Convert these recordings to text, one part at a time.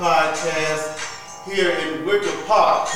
podcast here in Wicker Park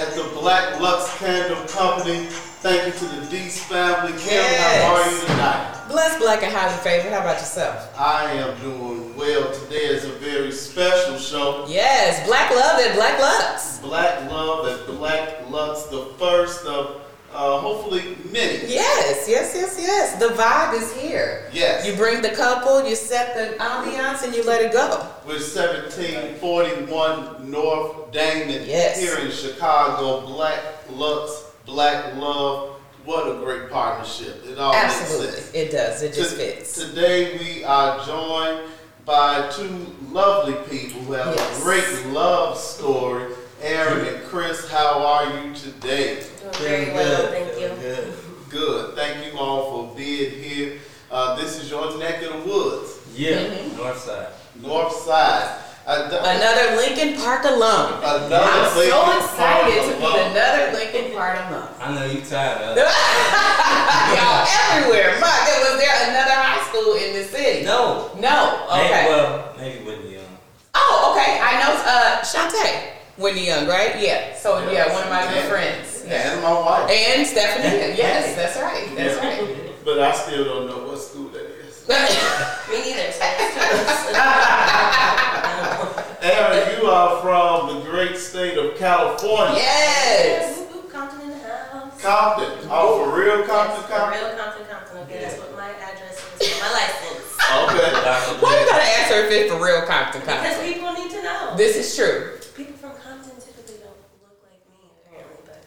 at the Black Lux Candle Company. Thank you to the Dees family. Kim, how are you tonight? Blessed, black, and highly favored. How about yourself? I am doing well. Today is a very special show. Yes, Black Love at Black Lux. Black Love at Black Lux, the first of uh, hopefully many. Yes, yes, yes, yes. The vibe is here. Yes. You bring the couple, you set the ambiance, and you let it go. With 1741 North Damen Yes. here in Chicago. Black Lux, Black Love. What a great partnership. It all makes Absolutely, sense. it does. It just To- fits. Today we are joined by two lovely people who have Yes. a great love story. Aaron and Chris, how are you today? Doing very well, thank you. Good. Good. Thank you all for being here. Uh, this is your neck of the woods, Yeah, Mm-hmm. north side. North Side. Th- Another Lincoln Park alum. Another I'm so excited Park to meet alum. another Lincoln Park alum. I know you tired of Y'all everywhere. My God, was there another high school in the city? No. No. Maybe, Okay. well, maybe Whitney Young. Oh, okay. I know uh Shantae Whitney Young, right? Yeah. So yeah, one of my good friends. Yeah. And my wife. And Stephanie. Yes, that's right. That's right. But I still don't know what school that is. Me neither. So it's Aaron, you are from the great state of California. yes. Whoop, whoop, Compton in the house. Compton. Oh, for real Compton, Yes, for Compton? real Compton, Compton. Okay, that's what my address is. My license. Okay. Dr. Why you J. gotta answer if it's for real Compton Compton? Because people need to know. This is true. People from Compton typically don't look like me, apparently, but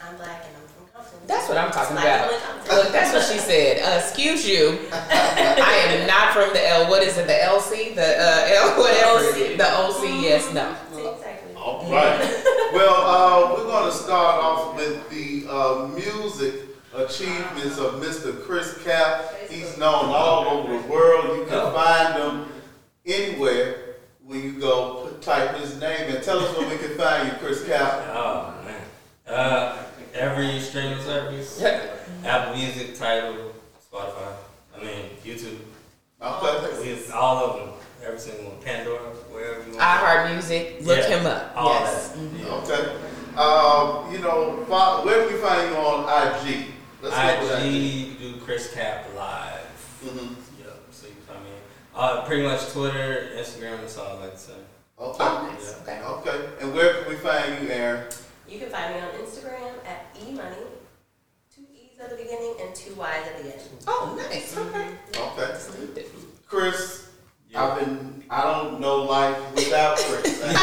I'm black and I'm from Compton. That's what I'm talking about. people in Compton. Look, that's what she said. Uh, excuse you. I am not from the L. What is it? The LC? The uh, L whatever. OC. it is. The OC. Yes. No. See, Exactly. All right. Well, uh, we're going to start off with the uh, music achievements of Mr. Chris Cap. He's known all over the world. You can Oh. find him anywhere when you go put, type his name and tell us where we can find you, Chris Cap. Oh, man. Uh, every streaming service. Yeah. Apple Music, Tidal, Spotify. I mean, YouTube. Okay. We all of them. Every single one. Pandora, wherever you want. I Heart Music. Look Yeah, him up. All yes. that. Yeah. Okay. Um, you know, where can we find you on IG? Let's go IG, you do Chris Cap Live. Mm-hmm. Yeah, so you find me. Uh, pretty much Twitter, Instagram, that's all I like to say. Oh, Okay. nice. Okay. Okay. And where can we find you, Aaron? You can find me on Instagram at emoney, two e's at the beginning and two y's at the end. Oh, nice. Okay. Okay. Chris, Yeah. I've been, I don't know life without Chris. um,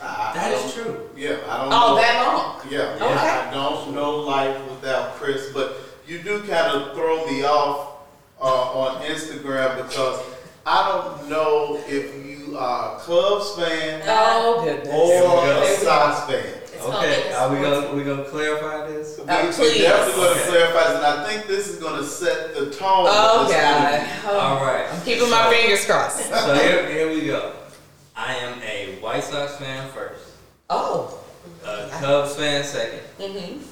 I, I That is true. Yeah, I don't Oh, know. that long. Yeah, Okay. I, I don't know life without Chris, but you do kind of throw me off uh, on Instagram because I don't know if you are a Cubs fan Oh goodness. or Here we go. a Here. Sox fan. Okay, Fitness are we Sports. gonna we gonna clarify this? We, Uh, we please. definitely going to Okay. clarify this, and I think this is going to set the tone. Oh of this God. interview. Oh. All right. I'm keeping my fingers crossed. So here, here we go. I am a White Sox fan first, Oh. a Cubs fan second, Mhm.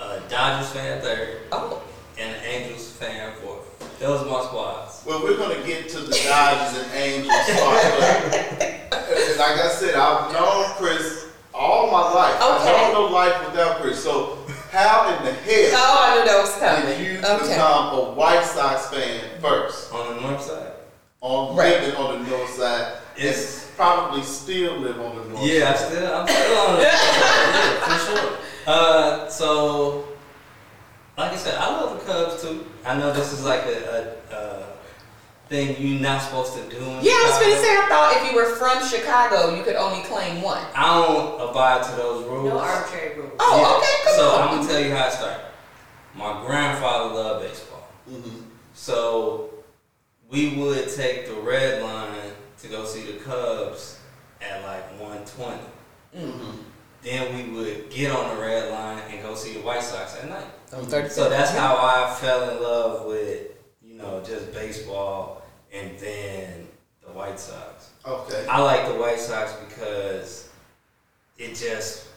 a Dodgers fan third, Oh. and an Angels fan fourth. Those are my squads. Well, we're going to get to the Dodgers and Angels squad. but like I said, I've known Chris all my life. I don't know life without Chris. So, how in the hell Oh, I knew that was did coming. you Okay. become a White Sox fan first? On the north side, On Right. living on the north side, It's- and probably still live on the north yeah, I side. still I'm still on the yeah, for sure. Uh, so like I said, I love the Cubs too. I know this is like a, a, a thing you're not supposed to do. In Yeah, I was gonna say I thought if you were from Chicago, you could only claim one. I don't abide to those rules. No arbitrary rules. Oh, Yeah. okay, come So on. I'm gonna tell you how it started. My grandfather loved baseball, Mhm. so we would take the red line to go see the Cubs at like 120. Mhm. Then we would get on the red line and go see the White Sox at night. I'm 30 So that's how I fell in love with you know just baseball and then the White Sox. Okay. I like the White Sox because it just,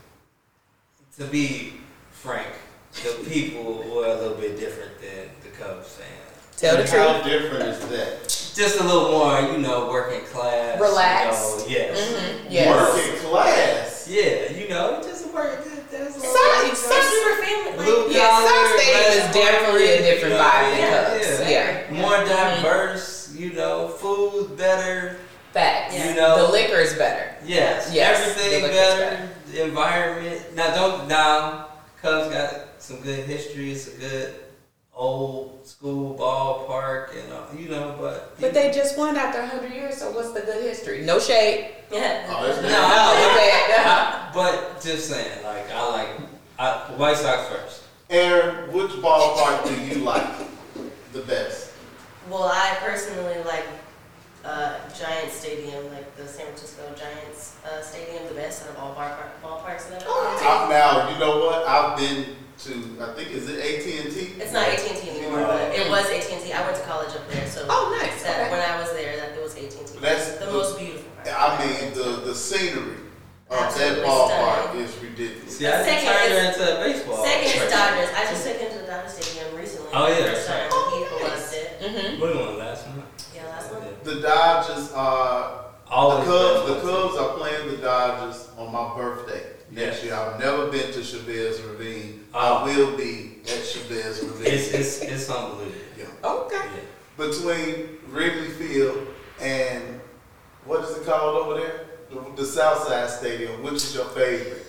to be frank, the people were a little bit different than the Cubs fans. Tell the And How truth. different is that? Just a little more, you know, working class. Relaxed. You know, yes. Mm-hmm. Yes. Working class. Yeah, you know, it just work. There's a Some- little- some- Super family. Blue Like, Yeah, collar, Sox Stadium is definitely a different you know, vibe than yeah, Cubs. yeah. Yeah. More mm-hmm. diverse, you know, food better. Facts. You know, The liquor is better. Yes, Yes, everything the liquor's better, The environment. Now, don't now. Cubs got some good history. It's a good old school ballpark, and uh, you know, but But they just won after 100 years, so what's the good history? No shade. Yeah. Oh, it's No, Oh, but just saying, like I like I, White Sox first. Aaron, which ballpark do you like the best? Well, I personally like uh, Giant Stadium, like the San Francisco Giants uh, Stadium, the best out of all ballpark, ballparks that I've Oh, ever been now you know what? I've been to. I think is it AT and T? It's not AT and T anymore, but it was AT and T. I went to college up there, so Oh, nice. that, Okay. when I was there, that it was AT and T. That's the the- most beautiful. part. I mean the the scenery of that ballpark is ridiculous. See, I just Second turned her is- into a baseball. Second is. Dodgers. I just took him to the Dodger Stadium recently. Oh, yeah, the first that's time. right. He Oh, loved it. Mm-hmm. We won last month. Yeah, last one. The Dodgers are Always the Cubs. The Cubs are playing the Dodgers on my birthday next year. I've never been to Chavez Ravine. Oh. I will be at Chavez Ravine. It's it's it's unbelievable. yeah. Okay. Yeah. Between Wrigley Field and what is it called over there? The, the Southside Stadium. Which is your favorite?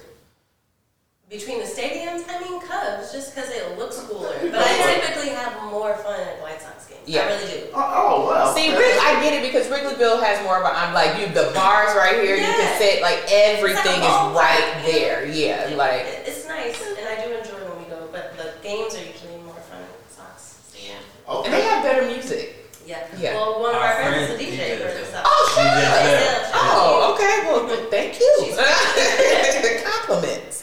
Between the stadiums, I mean Cubs, just because it looks cooler. But I typically have more fun at White Sox games. Yeah. I really do. Oh, oh wow. See, Wrig- I get it because Wrigleyville has more of a. I'm like you. The bars right here, you can Yeah. sit like everything is ballpark. right there. Yeah, like It- it's nice, and I do enjoy when we go. But the games are usually more fun at Sox Stadium. and they have better music. Yeah. Yeah. Well, one of Our our, friends is a friend DJ for DJ. the Sox. Oh, sure. did that. Oh, okay. Well, thank you. She's- Compliments.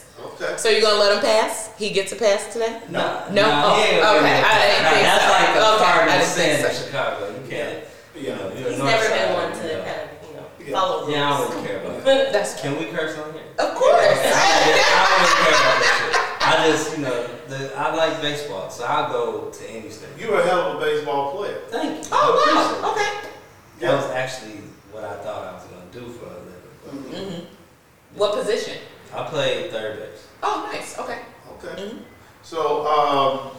Okay. So you're gonna let him pass? He gets a pass today? No, No? nah, Oh, he ain't gonna okay. give me a I didn't pass. think That's so. like the Okay, I Cardinal didn't think sin in. Chicago. You can't, you Yeah. know, you're He's never side, been one to you know. kind of, you know, Yeah. follow rules. Yeah, I don't really care about that. That's Can we curse on here? of course. I don't really care about that shit. I just, you know, the, I like baseball, so I'll go to any state. You're a hell of a baseball player. Thank you. Oh wow. Okay. That was actually what I thought I was gonna do for a living. hmm What position? But I played third base. Oh, nice. Okay. Okay. Mhm. So, um,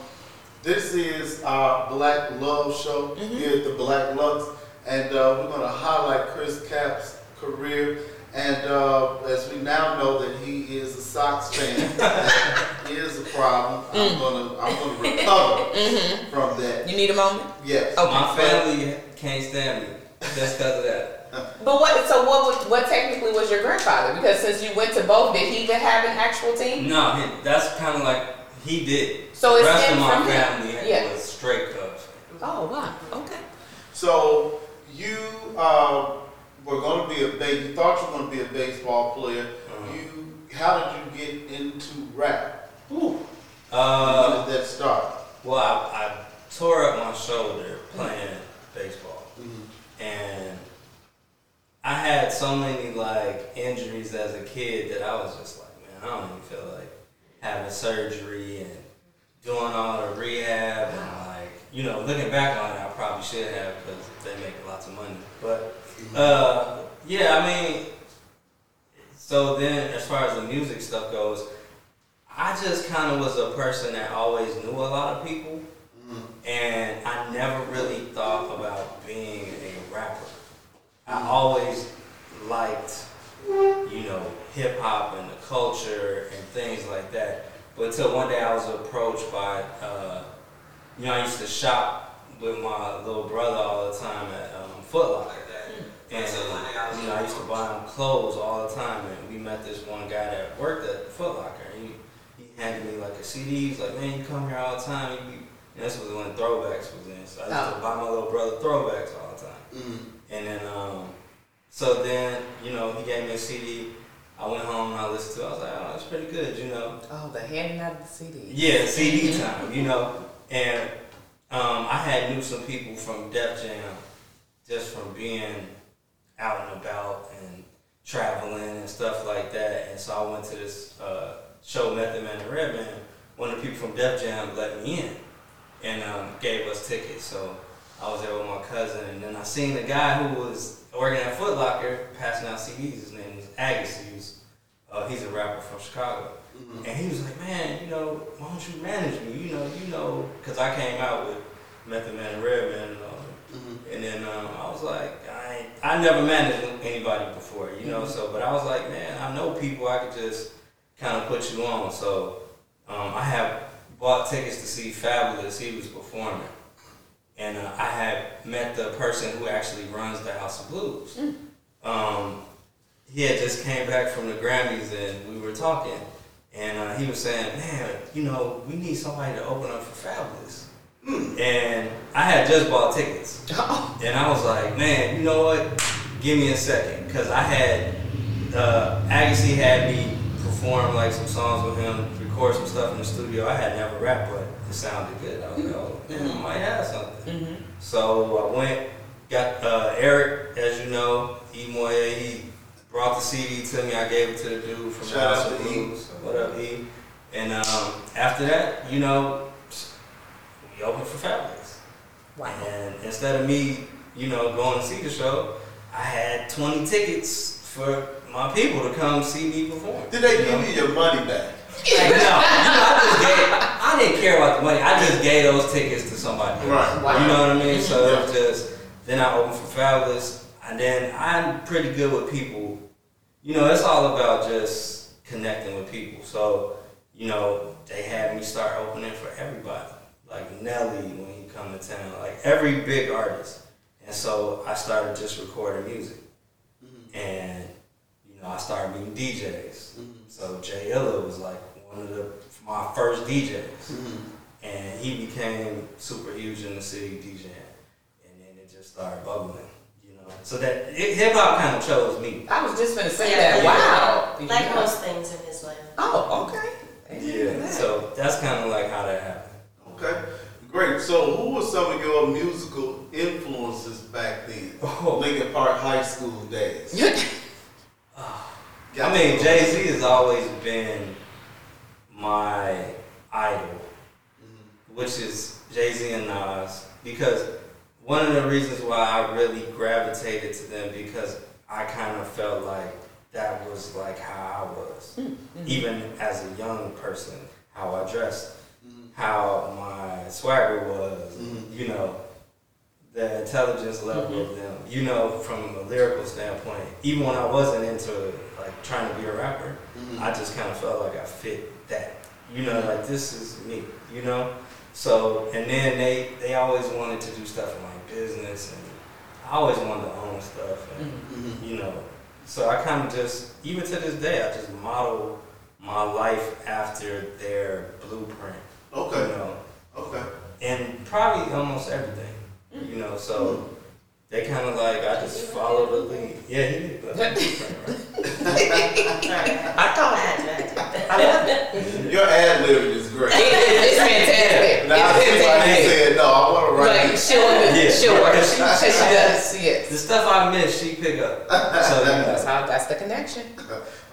this is our Black Love Show Mhm. here at the Black Lux, and uh, we're going to highlight Chris Capp's career. And uh, as we now know that he is a Sox fan, that is a problem. I'm Mm. gonna, I'm gonna recover hmm from that. You need a moment. Yes. Okay. My family can't stand me just because of that. But what? So what? would- What technically was your grandfather? Because since you went to both, did he even have an actual team? No, he, that's kind of like he did. So the it's rest of him my family Yeah. was straight Cubs. Oh wow. Okay. So you uh, were going to be a ba- You thought you were going to be a baseball player. Uh-huh. You, how did you get into rap? Uh, How did that start? well, I, I tore up my shoulder playing baseball, and I had so many like injuries as a kid that I was just like, man, I don't even feel like having surgery and doing all the rehab and like, you know, looking back on it, I probably should have because they make lots of money. But uh, yeah, I mean, so then as far as the music stuff goes, I just kind of was a person that always knew a lot of people, and I never really thought about being. I always liked, you know, hip hop and the culture and things like that. But until one day I was approached by, uh, you know, I used to shop with my little brother all the time at um, Foot Locker. And you know, I used to buy him clothes all the time. And we met this one guy that worked at Foot Locker. And he, he handed me like a CD. He's like, man, you come here all the time. You, you, and this was when Throwbacks was in. So I used Oh. to buy my little brother Throwbacks all the time. Mm. And then, um, so then, you know, he gave me a CD. I went home and I listened to it. I was like, oh, that's pretty good, you know. Oh, the handing out of the CD. Yeah, CD time, you know. And um, I had knew some people from Def Jam just from being out and about and traveling and stuff like that. And so I went to this uh, show, Method Man and Redman. One of the people from Def Jam let me in. and um, gave us tickets. So I was there with my cousin, and then I seen the guy who was working at Foot Locker passing out CDs. His name was Agus. He was, uh, he's a rapper from Chicago. And he was like, man, you know, why don't you manage me? You know, you know, because I came out with Method Man and Redman and all that. Mhm. And then um, I was like, I I never managed anybody before, you know. Mhm. So, but I was like, man, I know people. I could just kind of put you on. So, um, I have bought tickets to see Fabolous. He was performing, and uh, I had met the person who actually runs the House of Blues. Um, he had just came back from the Grammys, and we were talking, and uh, he was saying, man, you know, we need somebody to open up for Fabolous. And I had just bought tickets. And I was like, man, you know what? Give me a second. Because I had, uh, Agassi had me perform like some songs with him, record some stuff in the studio. I had never rapped, but sounded good. I was like, oh, man, I might have something. Mm-hmm. So I went, got uh, Eric, as you know, E Moye, he brought the CD to me. I gave it to the dude from Shout the House out of to E. Blues. What up, E? And um, after that, you know, we opened for Fabolous. Wow. And instead of me, you know, going to see the show, I had 20 tickets for my people to come see me perform. Did they you know? give you your money back? No, you know, I just gave, I didn't care about the money. I just gave those tickets to somebody. else. Right. Wow. You know what I mean? So Yeah. it was just, then I opened for Fabolous, and then I'm pretty good with people. You know, it's all about just connecting with people. So, you know, they had me start opening for everybody. Like Nelly when he come to town, like every big artist. And so I started just recording music. Mm-hmm. And, you know, I started meeting DJs. Mm-hmm. So Jay Illa was like one of the my first DJs mm-hmm. and he became super huge in the city DJing, and then it just started bubbling, you know. So that hip hop kind of chose me. I was just gonna say Yeah, that. yeah. Wow. Like Yeah. most things in his life. Oh, okay. Yeah. So that's kind of like how that happened. Okay, great. So, who were some of your musical influences back then? Oh. Lincoln Park High School days. I mean, Jay Z has always been my idol, mm-hmm. which is Jay Z and Nas, because one of the reasons why I really gravitated to them because I kind of felt like that was like how I was, mm, mm-hmm. even as a young person, how I dressed, mm-hmm. how my swagger was, Mhm. you know, the intelligence level of them, you know, from a lyrical standpoint. Even when I wasn't into like trying to be a rapper, Mhm. I just kind of felt like I fit that. You know, like this is me. You know. So and then they they always wanted to do stuff in like business, and I always wanted to own stuff, and Mhm. you know. So I kind of just even to this day I just model my life after their blueprint. You Okay, know, okay. and probably almost everything. You know, so. They kind of like I just follow the lead. Yeah, he did. I thought I had to, I had to. I love it. Your ad libbing is great. It- It's fantastic. Now, I It's see why he fantastic. said, no, I want to write Like she'll, Yeah. she'll work. She, she, she does. Yes. The stuff I miss, she pick up. So. That's how. That's the connection.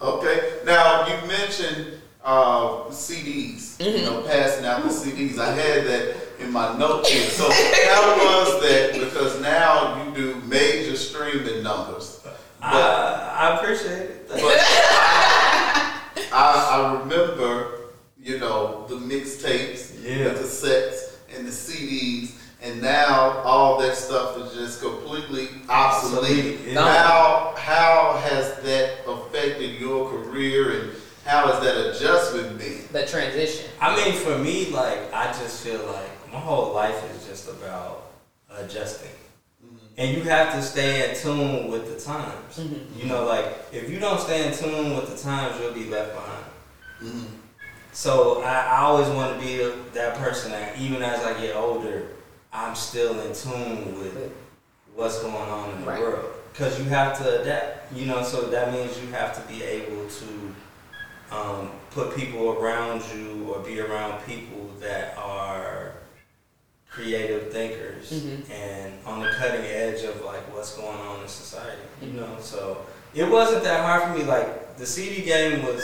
Okay, now you mentioned uh, CDs, you Mm-hmm. know, passing out the CDs. I had that in my notes. So how was that? Because now you do major streaming numbers. But I, I appreciate it. but I, I, I remember, you know, the mixtapes, Yeah. the cassettes, and the CDs, and now all that stuff is just completely obsolete. Yeah. How how has that affected your career, and how has that adjustment been? The transition. I mean, for me, like, I just feel like my whole life is just about adjusting. And you have to stay in tune with the times. You know, like, if you don't stay in tune with the times, you'll be left behind. Mhm. So I, I always want to be that person that even as I get older, I'm still in tune with what's going on in the Right. world. Because you have to adapt, you know, so that means you have to be able to um, put people around you or be around people that are creative thinkers Mhm. and on the cutting edge of like what's going on in society, you know. So it wasn't that hard for me. Like the CD game was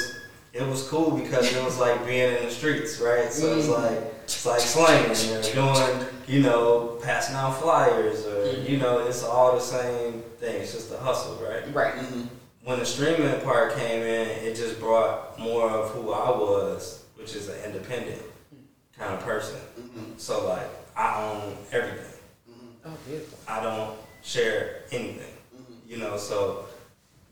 it was cool because it was like being in the streets, right? So it's Mm. like it's like slanging or doing, you know, passing out flyers or Mm. you know, it's all the same thing. It's just the hustle, right? Right. When the streaming part came in, it just brought more of who I was, which is an independent kind of person. So like I own everything. Oh, beautiful. I don't share anything. You know, so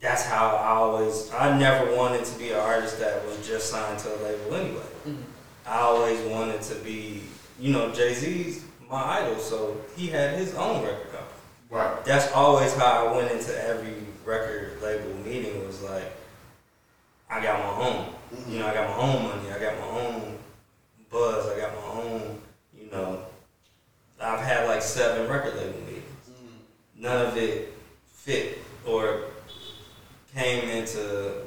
that's how I always I never wanted to be an artist that was just signed to a label anyway. Mhm. I always wanted to be, you know, Jay Z's my idol, so he had his own record company. Right. That's always how I went into every record label meeting was like, I got my own. You know, I got my own money, I got my own buzz, I got my own, you know. I've had like seven record label meetings. Mm-hmm. None of it fit or came into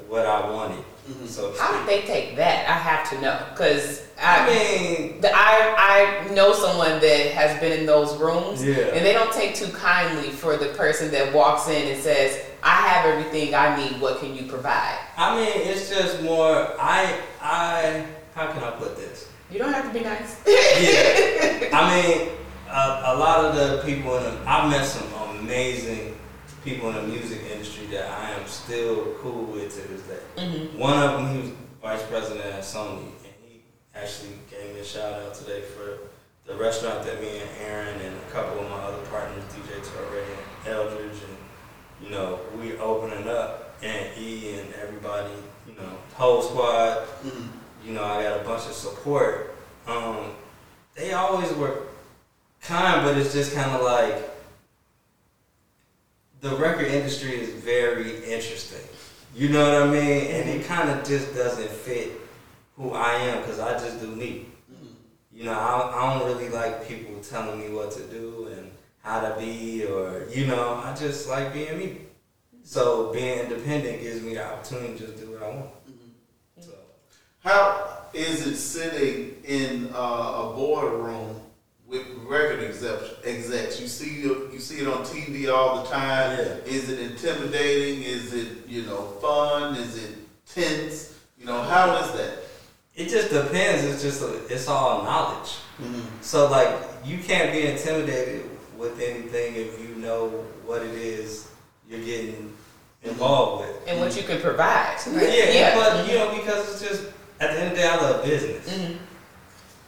what I wanted. Mm-hmm. So How did they take that? I have to know because I I, mean, I I know someone that has been in those rooms, Yeah. and they don't take too kindly for the person that walks in and says, "I have everything I need. What can you provide?" I mean, it's just more. I, I, how can I put this? You don't have to be nice. Yeah, I mean, a, a lot of the people in the, I've met some amazing people in the music industry that I am still cool with to this day. Mhm. One of them, he was vice president at Sony, and he actually gave me a shout out today for the restaurant that me and Aaron and a couple of my other partners, DJ Torre and Eldridge, and you know, we opening up, and E and everybody, you know, whole squad, you know, I got a bunch of support. Um, they always were kind, but it's just kind of like the record industry is very interesting. You know what I mean? And it kind of just doesn't fit who I am because I just do me. You know, I, I don't really like people telling me what to do and how to be, or you know, I just like being me. So being independent gives me the opportunity to just do what I want. So. How is it sitting in uh, a boardroom with record execs? execs? You see you, you see it on TV all the time. Yeah. Is it intimidating? Is it you know fun? Is it tense? You know how is that? It just depends. It's just it's all knowledge. So like you can't be intimidated with anything if you know what it is you're getting involved with. and what you can provide. Yeah, but you know because it's just at the end of the day, I love business. Mhm.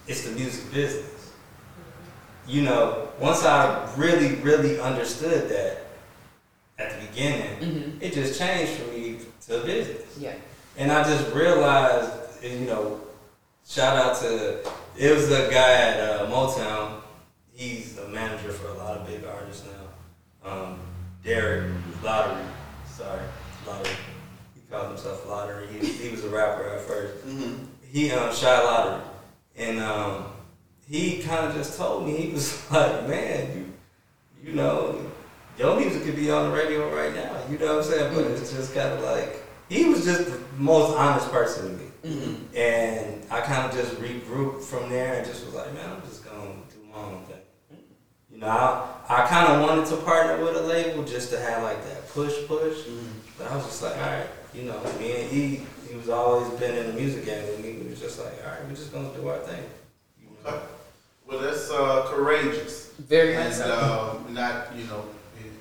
It's the music business. You know, once I really, really understood that at the beginning, Mhm. it just changed for me to business. Yeah. And I just realized, and, you know, shout out to, it was a guy at uh, Motown. He's a manager for a lot of big artists now. Um, Derek Lottery. Sorry, Lottery. He called himself Lottery. He, he was a rapper at first. Mm-hmm. He, um, Shy Lottery. And um, he kind of just told me, he was like, man, you, you know, your music could be on the radio right now. You know what I'm saying? But it's just kind of like, he was just the most honest person to me. Mhm. And I kind of just regrouped from there and just was like, man, I'm just going to do my own thing. You know, I, I kind of wanted to partner with a label just to have like that push, push. But I was just like, all right, you know, me and he he was always been in the music game with me. We was just like, all right, we're just going to do our thing. You know? Okay. Well, that's uh, courageous Very much and so. um, not you know.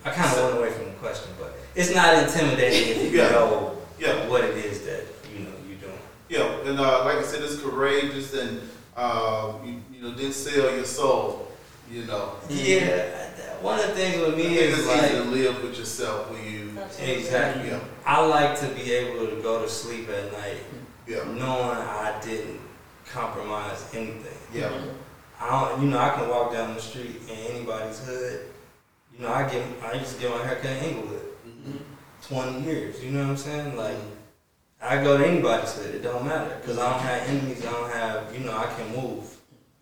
I kind of went away from the question, but it's not intimidating if you Yeah. know Yeah. what it is that, you know, you're doing. Yeah, and uh, like I said, it's courageous, and uh, you, you know, didn't sell your soul. You know, Yeah, one of the things with I me think is it's like, easy to live with yourself when you. exactly. Yeah, I like to be able to go to sleep at night yeah, knowing I didn't compromise anything. Yeah. I don't, you know, I can walk down the street in anybody's hood. You know, I get, I used to get my haircut in Inglewood, Mhm. twenty years. You know what I'm saying? Like, I go to anybody's hood. It don't matter because I don't have enemies. I don't have, you know, I can move.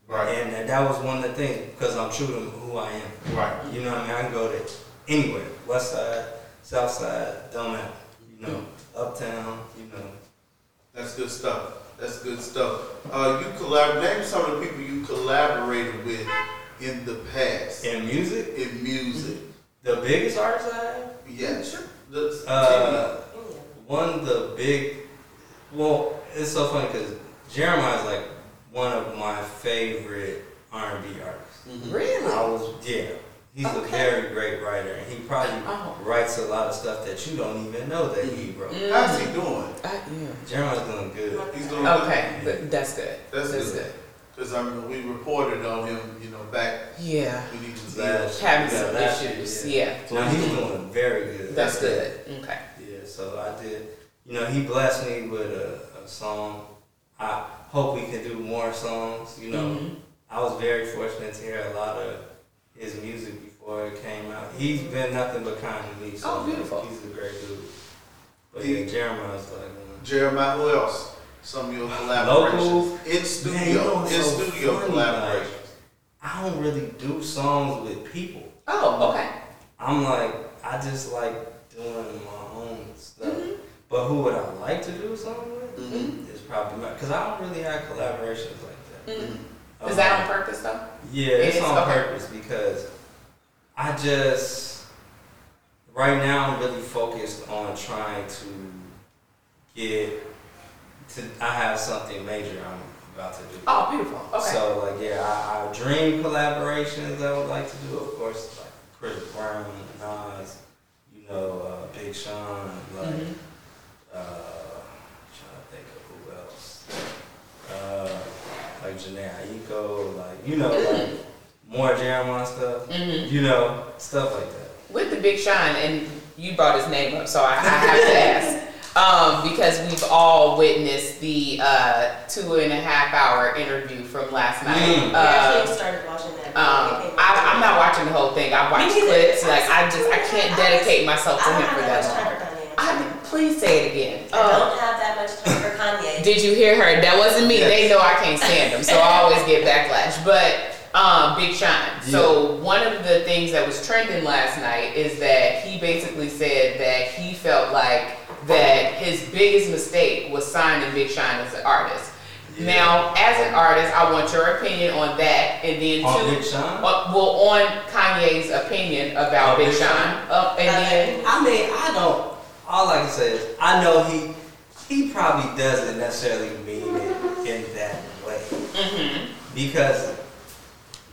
Right, And that- that was one of the things because I'm true to who I am. right. You know what I mean? I can go to anywhere, west side, south side, don't matter. You know, uptown, you know. That's good stuff. That's good stuff. Uh, you collab. Name some of the people you collaborated with in the past In music, in music. the biggest artist I have, Yeah, sure. The, uh, one of the big, well, it's so funny because Jeremiah is like one of my favorite R and B artists. Mhm. Really? I was yeah. He's a very great writer, and he probably Oh. writes a lot of stuff that you don't even know that he wrote. Mm. How's he doing? I, yeah. Jeremiah's doing good. He's doing good. Okay, but that's good. That's That's good. good. Because I mean, we reported on him, you know, back Yeah. when he was Last- ill. Having some last issues. year, Yeah. Now he's doing very good. That's good. Okay. Yeah, so I did. You know, he blessed me with a, a song. I hope we can do more songs. You know, Mhm. I was very fortunate to hear a lot of his music before it came out. He's been nothing but kind to me. So Oh, beautiful. He's a great dude. But He- yeah, Jeremiah's like. um, Jeremiah, who else? Some of your collaborations. Local. In studio. Man, you know in so studio funny, collaborations. I don't really do songs with people. Oh, okay. I'm like, I just like doing my own stuff. Mhm. But who would I like to do something with? Mhm. Is probably not, because I don't really have collaborations like that. Mhm. Is that on purpose though? Yeah, it's It is? on Okay. purpose because I just right now I'm really focused on trying to get to. I have something major I'm about to do. Oh, beautiful. Okay. So like yeah, I, I dream collaborations I would like to do. Of course, like Chris Brown, Nas, you know, uh, Big Sean, like Mhm. uh, trying to think of who else. Uh, like Jhené Aiko, like you know, like more Jeremiah stuff. Mhm. You know, stuff like that. With the Big Sean, and you brought his name up, so I, I have to ask. Um, because we've all witnessed the uh, two and a half hour interview from last night. Mm. We Uh, actually started watching that. um, I, I'm not watching the whole thing. I've watched Me neither. clips. Like I just, I can't dedicate myself to I him for that that much long. for Kanye. I mean, please say it again. I Uh, don't have that much time for Kanye. Did you hear her? That wasn't me. Yes. They know I can't stand them, so I always get backlash. But um, Big Sean. So one of the things that was trending last night is that he basically said that he felt like that his biggest mistake was signing Big Sean as an artist. Yeah. Now, as an artist, I want your opinion on that, and then On two, Big Sean? uh, well, on Kanye's opinion about Oh, Big Big Sean, Sean? uh, and then I mean, I don't. All I can say is, I know he he probably doesn't necessarily mean it in that way. mhm. Because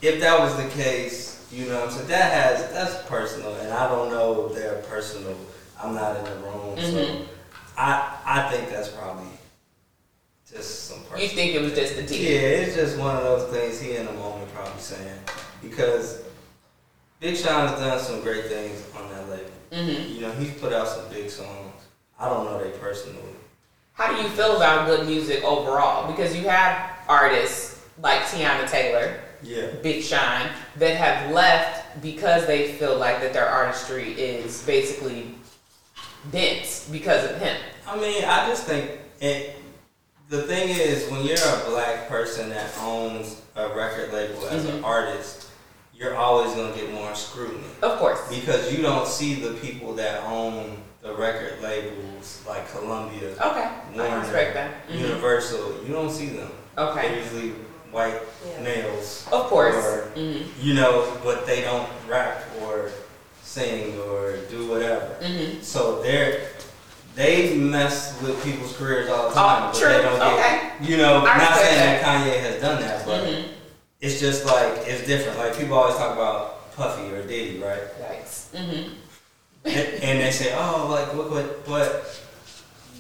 if that was the case, you know what I'm saying, that has that's personal and I don't know if they're personal I'm not in the room. So Mhm. I I think that's probably just some personal you think it was just a deal? Yeah, it's just one of those things he in the moment probably saying. Because Big Sean has done some great things on that label. hmm You know, he's put out some big songs. I don't know they personally. How do you feel about G.O.O.D. Music overall? Because you have artists like Teyana Taylor, Yeah. Big Sean, that have left because they feel like that their artistry is basically dense because of him. I mean, I just think it. The thing is, when you're a black person that owns a record label as an Mhm. artist, you're always gonna get more scrutiny Of course. because you don't see the people that own the record labels like Columbia, Okay. I Warner, respect that. Mhm. Universal. You don't see them. They're Okay. usually white Yeah. males, Of course. Or- hmm you know, but they don't rap or sing or do whatever. hmm So they're they mess with people's careers all the time, Oh, but true. they don't get. Okay. You know, I not saying that. Kanye has done that, but hmm it's just like it's different. Like people always talk about Puffy or Diddy, right? Yikes. hmm and, they say, oh, like what, what, but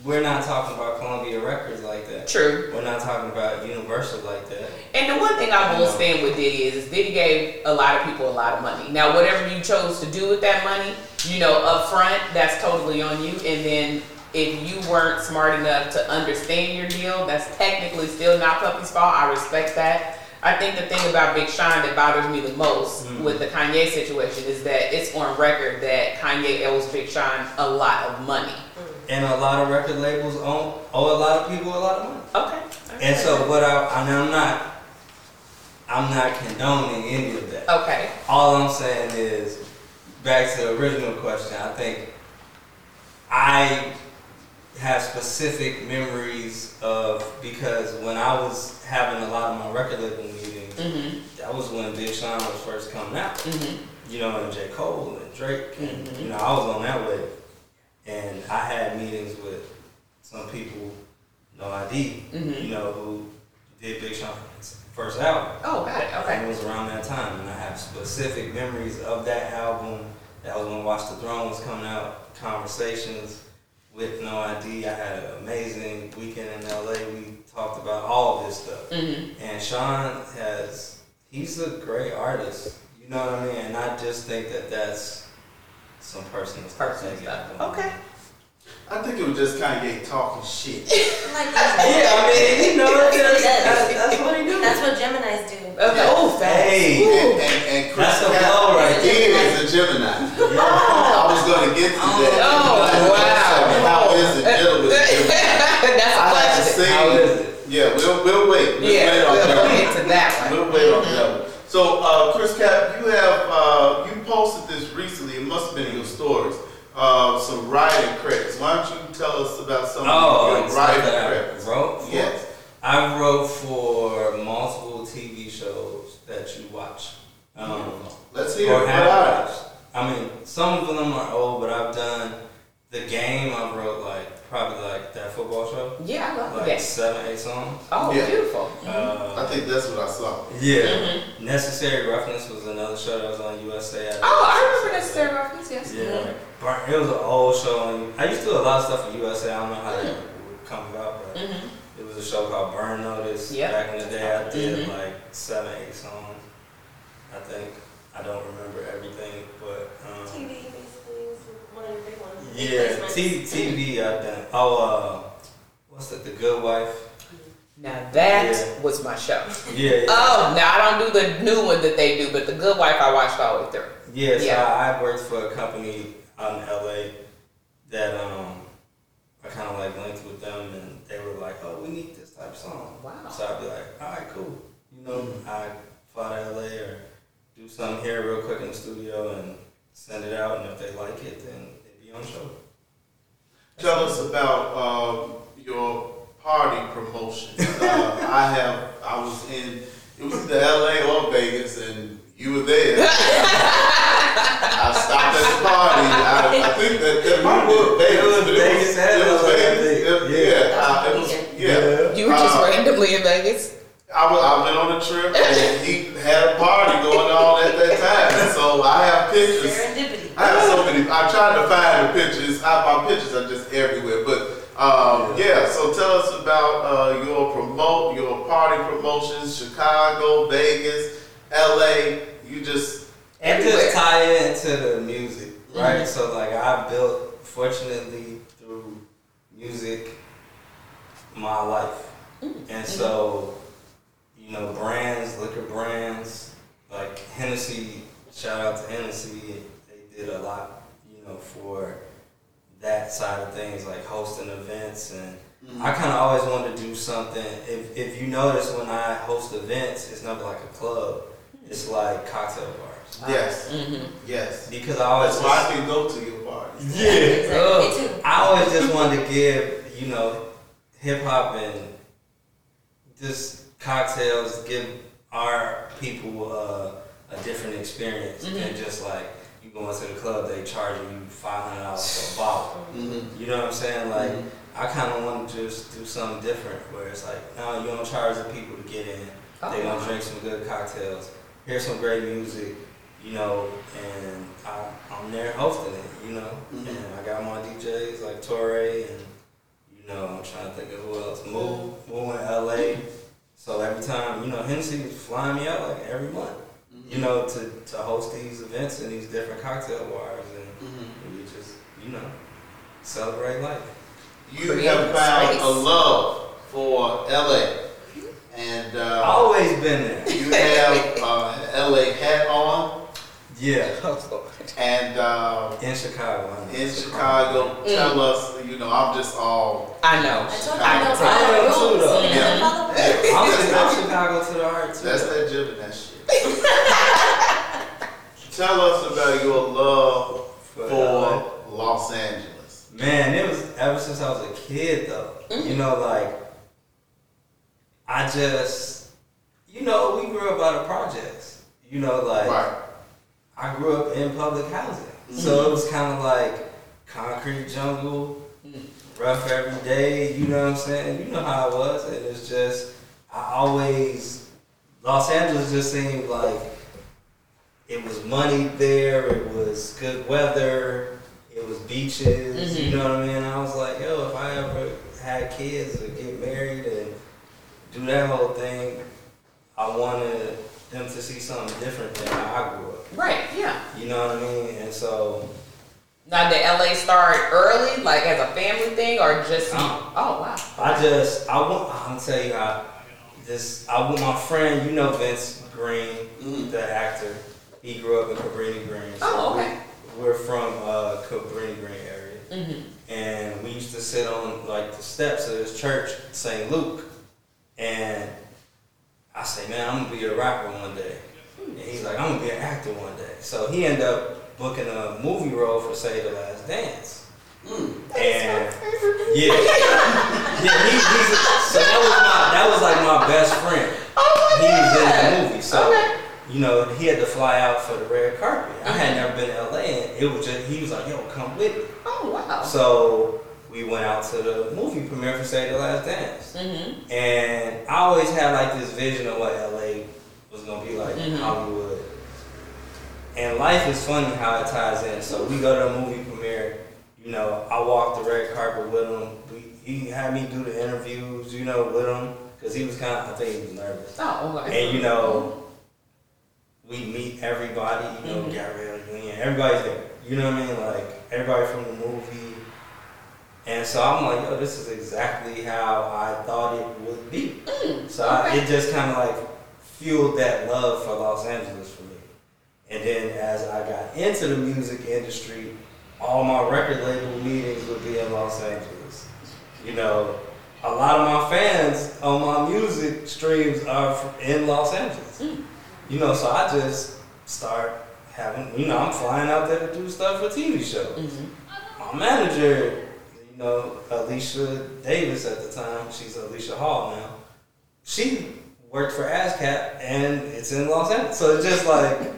we're not talking about Columbia Records like that. True. We're not talking about Universal like that. And the one thing I will stand with Diddy is, is Diddy gave a lot of people a lot of money. Now, whatever you chose to do with that money, you know, up front, that's totally on you. And then if you weren't smart enough to understand your deal, that's technically still not Puffy's fault. I respect that. I think the thing about Big Sean that bothers me the most Mhm. with the Kanye situation is that it's on record that Kanye owes Big Sean a lot of money. And a lot of record labels own owe a lot of people a lot of money. Okay. And so what I, I mean, I'm not, I'm not condoning any of that. Okay. All I'm saying is, back to the original question, I think I have specific memories of because when I was having a lot of my record label meetings, Mm-hmm. that was when Big Sean was first coming out. Mm-hmm. You know, and J. Cole and Drake, and Mhm. you know, I was on that wave, and I had meetings with some people No ID, Mhm. you know, who did Big Sean's first album. Oh, got it. And Okay. it was around that time, and I have specific memories of that album. That was when Watch the Throne was coming out. Conversations with No ID. I had an amazing weekend in LA. We talked about all of this stuff. Mhm. And Sean has, he's a great artist. You know what I mean? And I just think that that's some personal stuff. Personal stuff. got going on. Okay. I think it was just kind of Kanye talking shit. Like. Yeah, I mean, you know, That's what he that's, that's, that's what he do. That's what Gemini's do. Okay. Oh, fast. Hey. And, and, and Chris That's a blow right is a Gemini. Yeah. I was going to get to that. Oh, wow. How is it dealing with a That's a I had to question. say, How is it? yeah, we'll, we'll wait. We'll Yeah, wait on we'll that one. get to that one. We'll wait on that one. So, uh, Chris Cap, you have, uh, you posted this recently, it must have been in your stories, uh, some writing credits. Why don't you tell us about some Oh, of and your writing that I credits? wrote for? Yes. I wrote for multiple TV shows that you watch. Um, Let's hear or it. What have are watched. I mean, some of them are old, but I've done the game. I wrote like probably like that football show, Yeah, I love like that. seven, eight songs. Oh, Yeah. beautiful. I Uh, think that's what I saw. yeah, Mm-hmm. Necessary Roughness was another show that was on USA. did Oh, I remember of that that. Sarah Robbins, yes. Yeah, Burn- it was an old show. On, I used to do a lot of stuff for USA. I don't know how that would come about, but Mm-hmm. it was a show called Burn Notice. Yep. Back in the day, I did Mhm. like seven, eight songs. I think I don't remember everything, but um, TV basically was one of your big ones. Yeah, placements. T- TV I've done. Oh, uh, what's that? The Good Wife. Now that Yeah. was my show. Yeah, yeah. Oh, now I don't do the new one that they do, but the Good Wife I watched all the way through. Yeah, so Yeah. I, I worked for a company out in LA that um I kind of like linked with them, and they were like, "Oh, we need this type of song." Wow. So I'd be like, "All right, cool." You know, I fly to LA or do something here real quick in the studio and send it out, and if they like it, then they be on the show. Tell us about um, your party promotion. Uh, I have, I was in, it was the LA or Vegas, and you were there. I stopped at the party. I, I think that that might was Vegas. It was but Vegas It was LA, I Vegas. It- Yeah. yeah, uh, it was. Yeah. You were just Uh, randomly in Vegas. I, was, I went on a trip, and he had a party going on at that time. So I have pictures. Serendipity. I have so many. I tried to find the pictures. I, my pictures are just everywhere. But um, yeah. So tell us about uh, your promote your party promotions. Chicago, Vegas, L.A. You just It Everywhere. just tie into the music, right? So like I built, fortunately, through music, my life, and so you know, brands, liquor brands, like Hennessy. Shout out to Hennessy. They did a lot, you know, for that side of things, like hosting events and. I kind of always wanted to do something. If, if you notice, when I host events, it's not like a club. It's like cocktail bars. yes, Mm-hmm. yes. Because I always That's why I can go to your parties. yeah. Exactly. Me too. I always just wanted to give, you know, hip hop and just cocktails, give our people uh, a different experience than just like you go into the club, they charge you five hundred dollars for a bottle. Mm-hmm. You know what I'm saying? Like I kind of want to just do something different, where it's like, no, you don't charge the people to get in. Oh, they gonna drink some good cocktails, hear some great music, you know, and I, I'm there hosting it, you know, Mhm. and I got my DJs like Torre and you know I'm trying to think of who else. Moo, Moo in LA. So every time, you know, Hennessy was flying me out like every month, you know, to, to host these events in these different cocktail bars, and Mm-hmm. we just, you know, celebrate life. You Creating have found space. a love for L.A. and uh, Always been there. you have uh, L.A. hat on, Yeah. And. Uh, In Chicago. I in Chicago. Mm. Tell us, you know, I'm just all. I know. I I I know know. follow the I know too, though. You Yeah. gotta follow the Hey, rules. I'm, that's, I'm Chicago to the heart too. that's that Gemini shit. Tell us about your love For LA. for Los Angeles. Man, it was ever since I was a kid though. You know, like I just, you know, we grew up out of projects. You know, like Right. I grew up in public housing, so mm-hmm. it was kind of like concrete jungle, rough every day. You know what I'm saying? You know how it was, and it's just I always Los Angeles just seemed like it was money there. It was good weather. It was beaches. You mm-hmm. know what I mean? I was like, yo, if I ever had kids or get married and do that whole thing, I wanted them to see something different than how I grew up. Right, yeah. You know what I mean? And so Now, did LA start early, like as a family thing, or just? No. Oh wow. I just I want I'm tell you how this I want my friend, you know Vince Green, Mhm. the actor. He grew up in Cabrini Green. Oh, okay. we, we're from uh Cabrini Green area. Mhm. And we used to sit on like the steps of this church, St. Luke, and I say, man, I'm gonna be a rapper one day. And he's like, I'm gonna be an actor one day. So he ended up booking a movie role for Save the Last Dance. Mm. And yeah, yeah, he, he's so that was my that was like my best friend. Oh my He my was in God. that movie, so Okay. you know he had to fly out for the red carpet. I had never been to LA, and it was just he was like, "Yo, come with me." Oh wow. So we went out to the movie premiere for Save the Last Dance, Mhm. and I always had like this vision of what LA was gonna be like, Mhm. Hollywood. And life is funny how it ties in. So we go to a movie premiere. You know, I walked the red carpet with him. We, he had me do the interviews. You know, with him because he was kind of. I think he was nervous. Oh okay. And you know, we meet everybody. You know, Mhm. Gabrielle Union. Everybody's there. You know what I mean? Like everybody from the movie. And so I'm like, yo, this is exactly how I thought it would be. Mm, So I, it just kind of like fueled that love for Los Angeles for me. And then as I got into the music industry, all my record label meetings would be in Los Angeles. You know, a lot of my fans on my music streams are in Los Angeles. Mm. You know, so I just start having, you know, I'm flying out there to do stuff for TV shows Mhm. my manager, you know, Alicia Davis at the time, she's Alicia Hall now. She worked for ASCAP and it's in Los Angeles. So it's just like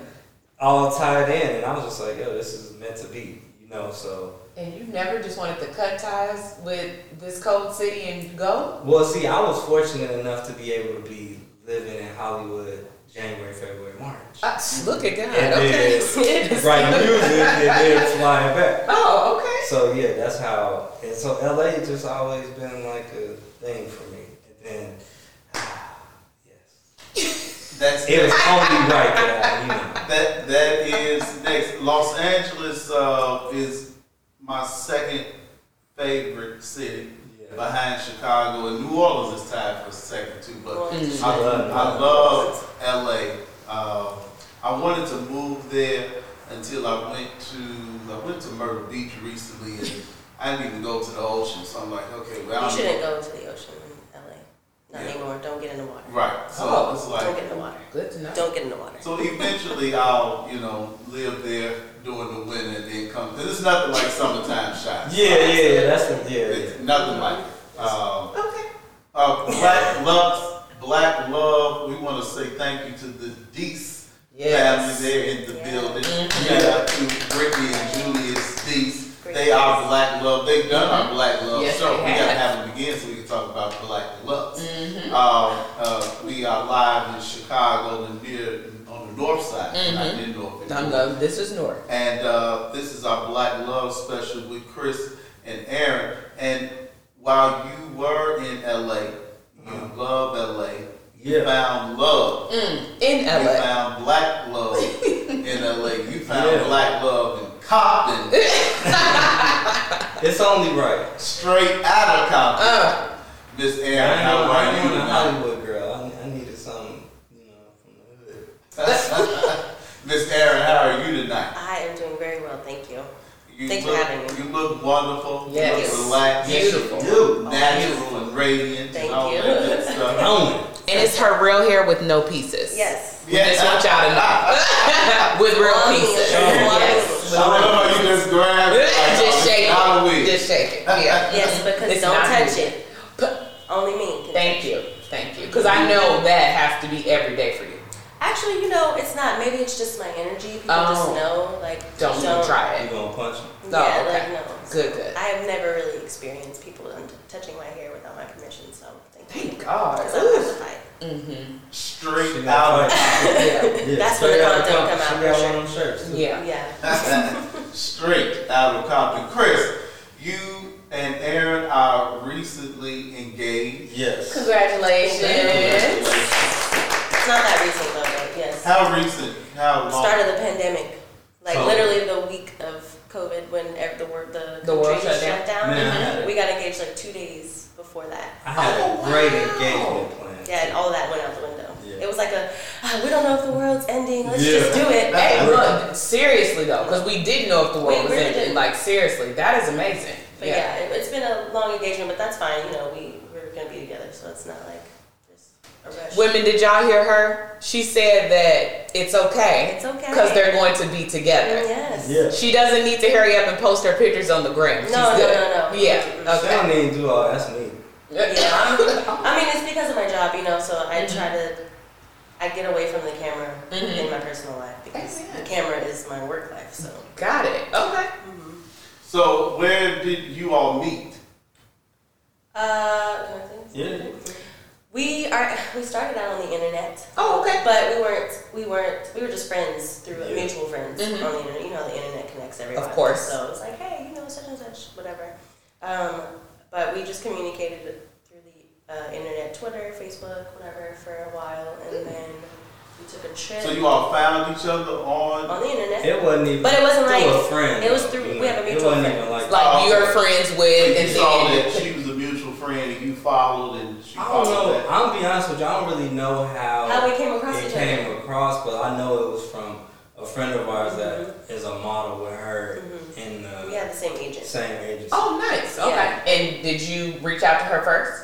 all tied in. And I was just like, yo, this is meant to be, you know, so. And you never just wanted to cut ties with this cold city and go? Well, see, I was fortunate enough to be able to be living in Hollywood January, February, March. Uh, look at God. And okay. then writing music and then flying back. Oh, okay. So yeah, that's how. And so LA just always been like a thing for me. And then, yes, That's it was only right that I, you know. That that is next. Los Angeles uh, is my second favorite city Yeah. Behind Chicago, and New Orleans is tied for second too. But Mm. I, love I love LA. Um, I wanted to move there until I went to I went to Myrtle Beach recently, and I didn't even go to the ocean. So I'm like, okay, well, I You don't shouldn't know. go to the ocean in LA. Not Yeah. anymore. Don't get in the water. Right. So Oh, it's Don't get in the water. Good to know. Don't get in the water. So eventually, I'll you know live there during the winter and then come. Cause it's nothing like summertime shots. Yeah, yeah, yeah. That's the yeah, It's yeah. nothing like it. Um, Okay. uh, Black Love, Black Love. We want to say thank you to the Deese Yes. family there in the Yeah. building. Mhm. Shout out to Ricky and Julius Deese. They are Black Love. They've done our Black Love Yes, show. We gotta have. have them again so we can talk about Black Love. Mm-hmm. Um, uh, we are live in Chicago and near on the north side, not Mhm. in North. I'm anymore. going. This is North. And uh, this is our Black Love special with Chris and Aaron. And while you were in LA, you love LA. You Yeah. found love. Mm, in LA. You found black love in LA. You found Yeah. black love in Compton, It's only right. straight out of Compton. Uh, Miss Aaron, how are you no tonight? Hollywood girl. I, I needed something, you know, from the hood. Miss Aaron, how are you tonight? I am doing very well, thank you. You Thanks for look, having me. You look wonderful. Yes. You look relaxed. Beautiful. You do. Natural and radiant Thank and all you. that stuff. And it's her real hair with no pieces. Yes. We just want y'all to know. with real Mommy, pieces. show me. Yes. I love how you just grab it. like, just oh, shake it's not a it. wig. Just shake it. Yeah. Yes, because It's don't touch me. it. Only me Thank you. Thank you. Because I know that has to be every day for you. Actually, Actually, you know, it's not. Maybe it's just my energy. People just Oh. know, like, Don't even try it. You gonna punch him? No, yeah, okay. like, no. Good, good. I have never really experienced people touching my hair without my permission, so thank. Thank God. Because I don't fight. Mm-hmm. Straight out of Yeah. Yeah, That's straight when the out content come out, She for got sure. one of them shirts. too. Yeah. Yeah. straight out of Compton. Chris, you and Aaron are recently engaged. Yes. Congratulations. It's not that recent though, but yes. How recent? How long? Start of the pandemic. Like So- literally the week of COVID when the world the, The world country shut down. down. Man, I We got engaged like two days before that. I had Oh, a great wow. engagement plan. Yeah, and all that went out the window. Yeah. It was like a, "Ah, we don't know if the world's ending. Let's Yeah. just do it. Hey, look, seriously though, because we didn't know if the world We was really ending. didn't. Like seriously, that is amazing. But yeah, it, it's been a long engagement, but that's fine. You know, we we're gonna be together, so it's not like just. Women, did y'all hear her? She said that it's okay It's okay. because they're going to be together. Yes. Yeah. She doesn't need to hurry up and post her pictures on the gram. She's No, no, good. no, no. Yeah. Mm-mm. They don't need to do all. That's me. Yeah, I'm, mean, it's because of my job, you know, so I Mhm. try to, I get away from the camera Mhm. in my personal life because Amen. the camera is my work life, so. Got it. Okay. So where did you all meet? Uh, can I think? Yeah. We are, we started out on the internet, Oh, okay. but we weren't, we weren't, we were just friends through Yeah. mutual friends Mhm. on the internet. You know, the internet connects everyone. Of course. So it's like, hey, you know, such and such, whatever. Um, but we just communicated through the uh, internet, Twitter, Facebook, whatever, for a while, and then we took a trip So you all found each other on. on the internet. It wasn't even But it wasn't like- a friend. it was through- you we know. have a It mutual wasn't friend. like. Like Oh, you're okay. friends So with, and you saw then that she was a mutual friend and you followed and she I don't know. back. I'm gonna be honest with you. I don't really know how, How we came across it each came other. across, but I know it was from a friend of ours that Mm-hmm. is a model with her Mhm. in the We had the same agent. same agency. oh, nice. Okay. Yeah. And did you reach out to her first?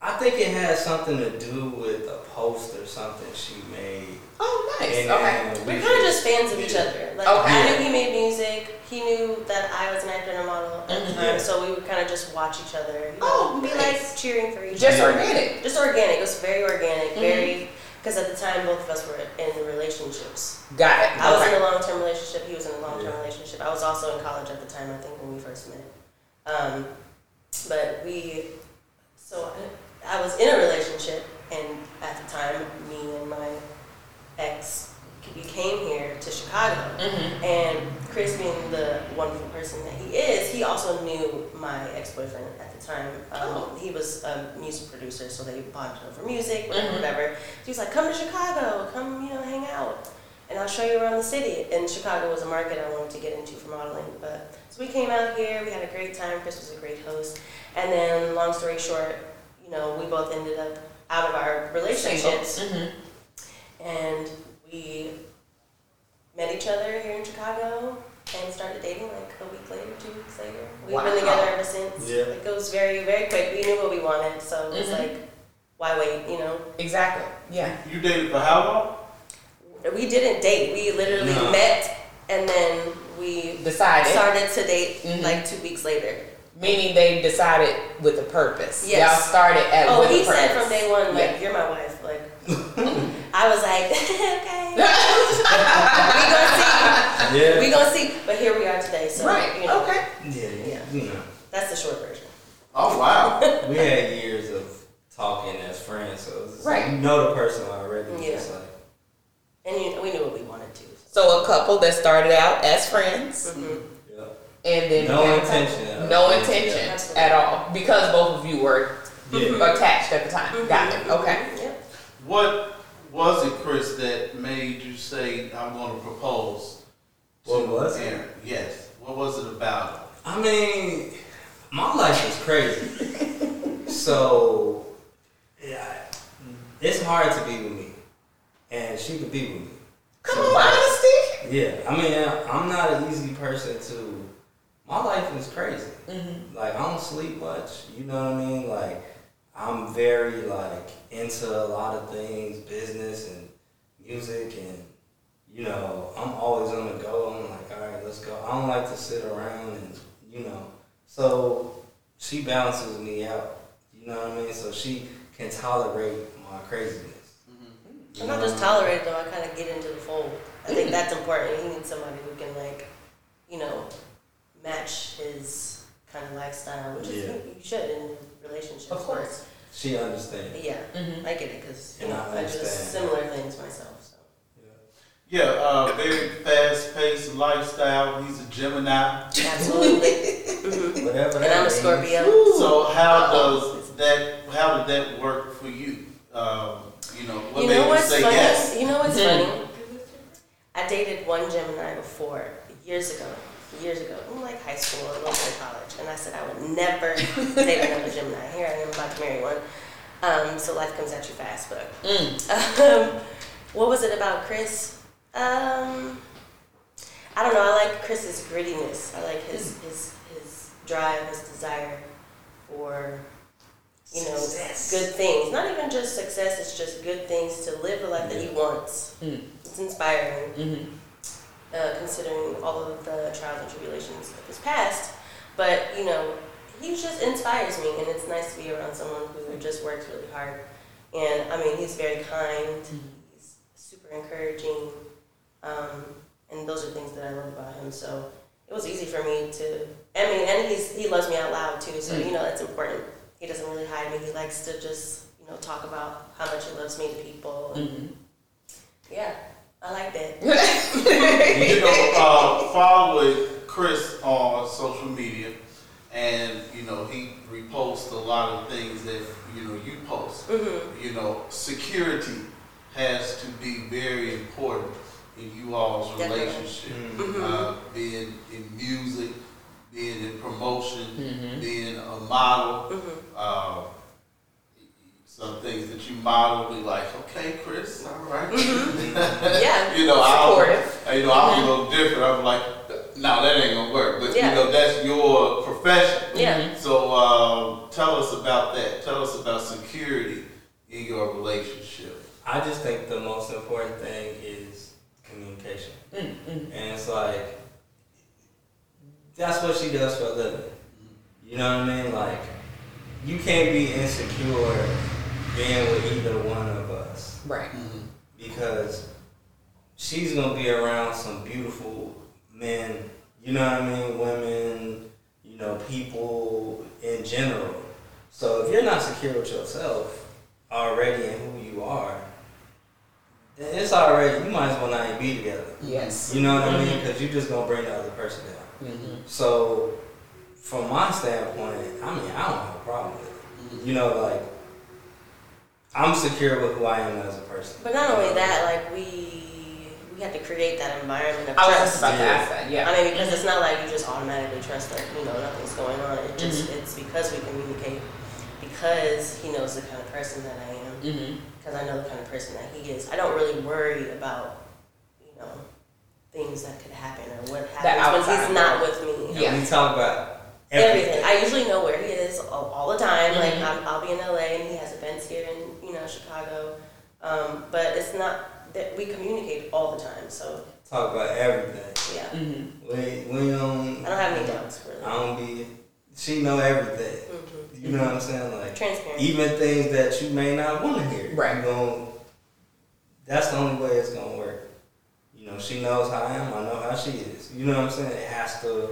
I think it had something to do with a post or something she made. Oh, nice. And Okay. then We're we kind of just fans of each other. Like Okay. I knew he made music. He knew that I was an actor and a model at the Mhm. time, so we would kind of just watch each other. You know, Oh, be nice. like cheering for each Just other. Just organic. Just organic. It was very organic. Mhm. Very because at the time both of us were in relationships. Got it. I was okay. in a long term relationship. He was in a long term Yeah. relationship. I was also in college at the time. I think when we first met. Um, but we, so I was in a relationship, and at the time, me and my ex we came here to Chicago. Mhm. And Chris, being the wonderful person that he is, he also knew my ex-boyfriend at the time. Um, Oh. He was a music producer, so they bonded over music, whatever, Mhm. whatever. He was like, "Come to Chicago, come, you know, hang out, and I'll show you around the city." And Chicago was a market I wanted to get into for modeling, but so we came out here. We had a great time. Chris was a great host, and then, long story short, you know, we both ended up out of our relationships Mhm. and we met each other here in Chicago and started dating like a week later, two weeks later. We've Wow. been together ever since. Yeah. Like, it was very, very quick. We knew what we wanted, so it was Mhm. like, why wait, you know? Exactly. Yeah. You dated for how long? We didn't date. We literally No. met and then we Decided. started to date Mhm. like two weeks later. Meaning they decided with a purpose. Yes. Y'all started at Oh, with he a said from day one, like, Yeah. you're my wife. Like, I was like, okay. we gonna see. Yeah. We gonna see. But here we are today, so right. you know, Okay. yeah, Yeah. You know, that's the short version. Oh wow. we had years of talking as friends, so it's Right. like you know the person already. Yeah. It's like, And you, we knew what we wanted to. So a couple that started out as friends Mm-hmm. yeah. and then No intention at all. No intention Absolutely. at all because both of you were Yeah. attached at the time. Got it. Okay. Yep. What was it, Chris, that made you say I'm going to propose? What to was it? Aaron? Yes. What was it about? I mean, my life is crazy. so, yeah, it's hard to be with me. And she could be with me. Come on, honesty. Yeah, I mean, I- I'm not an easy person to. My life is crazy. Mm-hmm. Like, I don't sleep much. You know what I mean? Like, I'm very, like, into a lot of things, business and music, and, you know, I'm always on the go. I'm like, all right, let's go. I don't like to sit around and, you know. So, she balances me out. You know what I mean? So, she can tolerate my craziness. You I'm not just tolerate though. I kind of get into the fold. I think that's important. He needs somebody who can like, you know, match his kind of lifestyle, which is Yeah. you should in relationships. Of course. She understands. Yeah, Mhm. I get it because you know I I do similar things myself. So. Yeah, uh, very fast-paced lifestyle. He's a Gemini. Absolutely. hmm Whatever And I'm a means. Scorpio. So how does that? How did that work for you? Um, you know, what you made know you say funny? yes? You know what's Mhm. funny? I dated one Gemini before, years ago. Years ago, in like high school or a little bit of college, and I said I would never date another Gemini. Here I am about to marry one. Um, so life comes at you fast, but Mm. um, what was it about Chris? Um, I don't know. I like Chris's grittiness. I like his his his drive, his desire for you know good things. Not even just success. It's just good things to live the life that he wants. Mm. It's inspiring, Mhm. Uh, considering all of the trials and tribulations of his past. But you know, he just inspires me, and it's nice to be around someone who just works really hard. And I mean, he's very kind. He's super encouraging, um, and those are things that I love about him. So it was easy for me to. I mean, and he's he loves me out loud too. So Mm. you know that's important. He doesn't really hide me. He likes to just you know talk about how much he loves me to people. And Mhm. Yeah, I like that. you know, uh, following Chris on social media, and you know he reposts a lot of things that you know you post. hmm You know, security has to be very important in you all's Definitely. relationship. Mhm. Uh, being in music, being in promotion, Mhm. being a model. hmm Uh, some things that you model, be like, okay, Chris, all right. Yeah. you know, I Supportive. you know, I'm a little different. I'm like, no, that ain't gonna work. But Yeah. you know, that's your profession. Yeah. So um, tell us about that. Tell us about security in your relationship. I just think the most important thing is communication. Mm, mm. And it's like, that's what she does for a living. You know what I mean? Like, you can't be insecure being with either one of us Right. Mm-hmm. because she's gonna be around some beautiful men, you know what I mean? Women, you know, people in general. So if you're not secure with yourself already and who you are, then it's already, you might as well not even be together. Yes. You know what I mean? Mm-hmm. Because you're just gonna bring the other person down. Mhm. So, from my standpoint, I mean, I don't have a problem with it. Mm-hmm. You know, like, I'm secure with who I am as a person. But not only that, like we we had to create that environment of I was trust. just about to ask that. Yeah. I mean, because it's not like you just automatically trust that you know nothing's going on. It just Mm-hmm. it's because we communicate, because he knows the kind of person that I am, Mhm. because I know the kind of person that he is. I don't really worry about you know things that could happen or what happens when he's not with me. Yeah. We talk about Everything. everything. I usually know where he is all, all the time. Like Mhm. I'm, I'll be in LA and he has events here in you know Chicago, um, but it's not that we communicate all the time. So Talk about everything. yeah, Mhm. We, we don't. I don't have any doubts really. I don't be. She know everything. hmm You know what I'm saying? Like Transparent. even things that you may not want to hear. Right. You gon' that's the only way it's gonna work. You know, she knows how I am. I know how she is. You know what I'm saying? It has to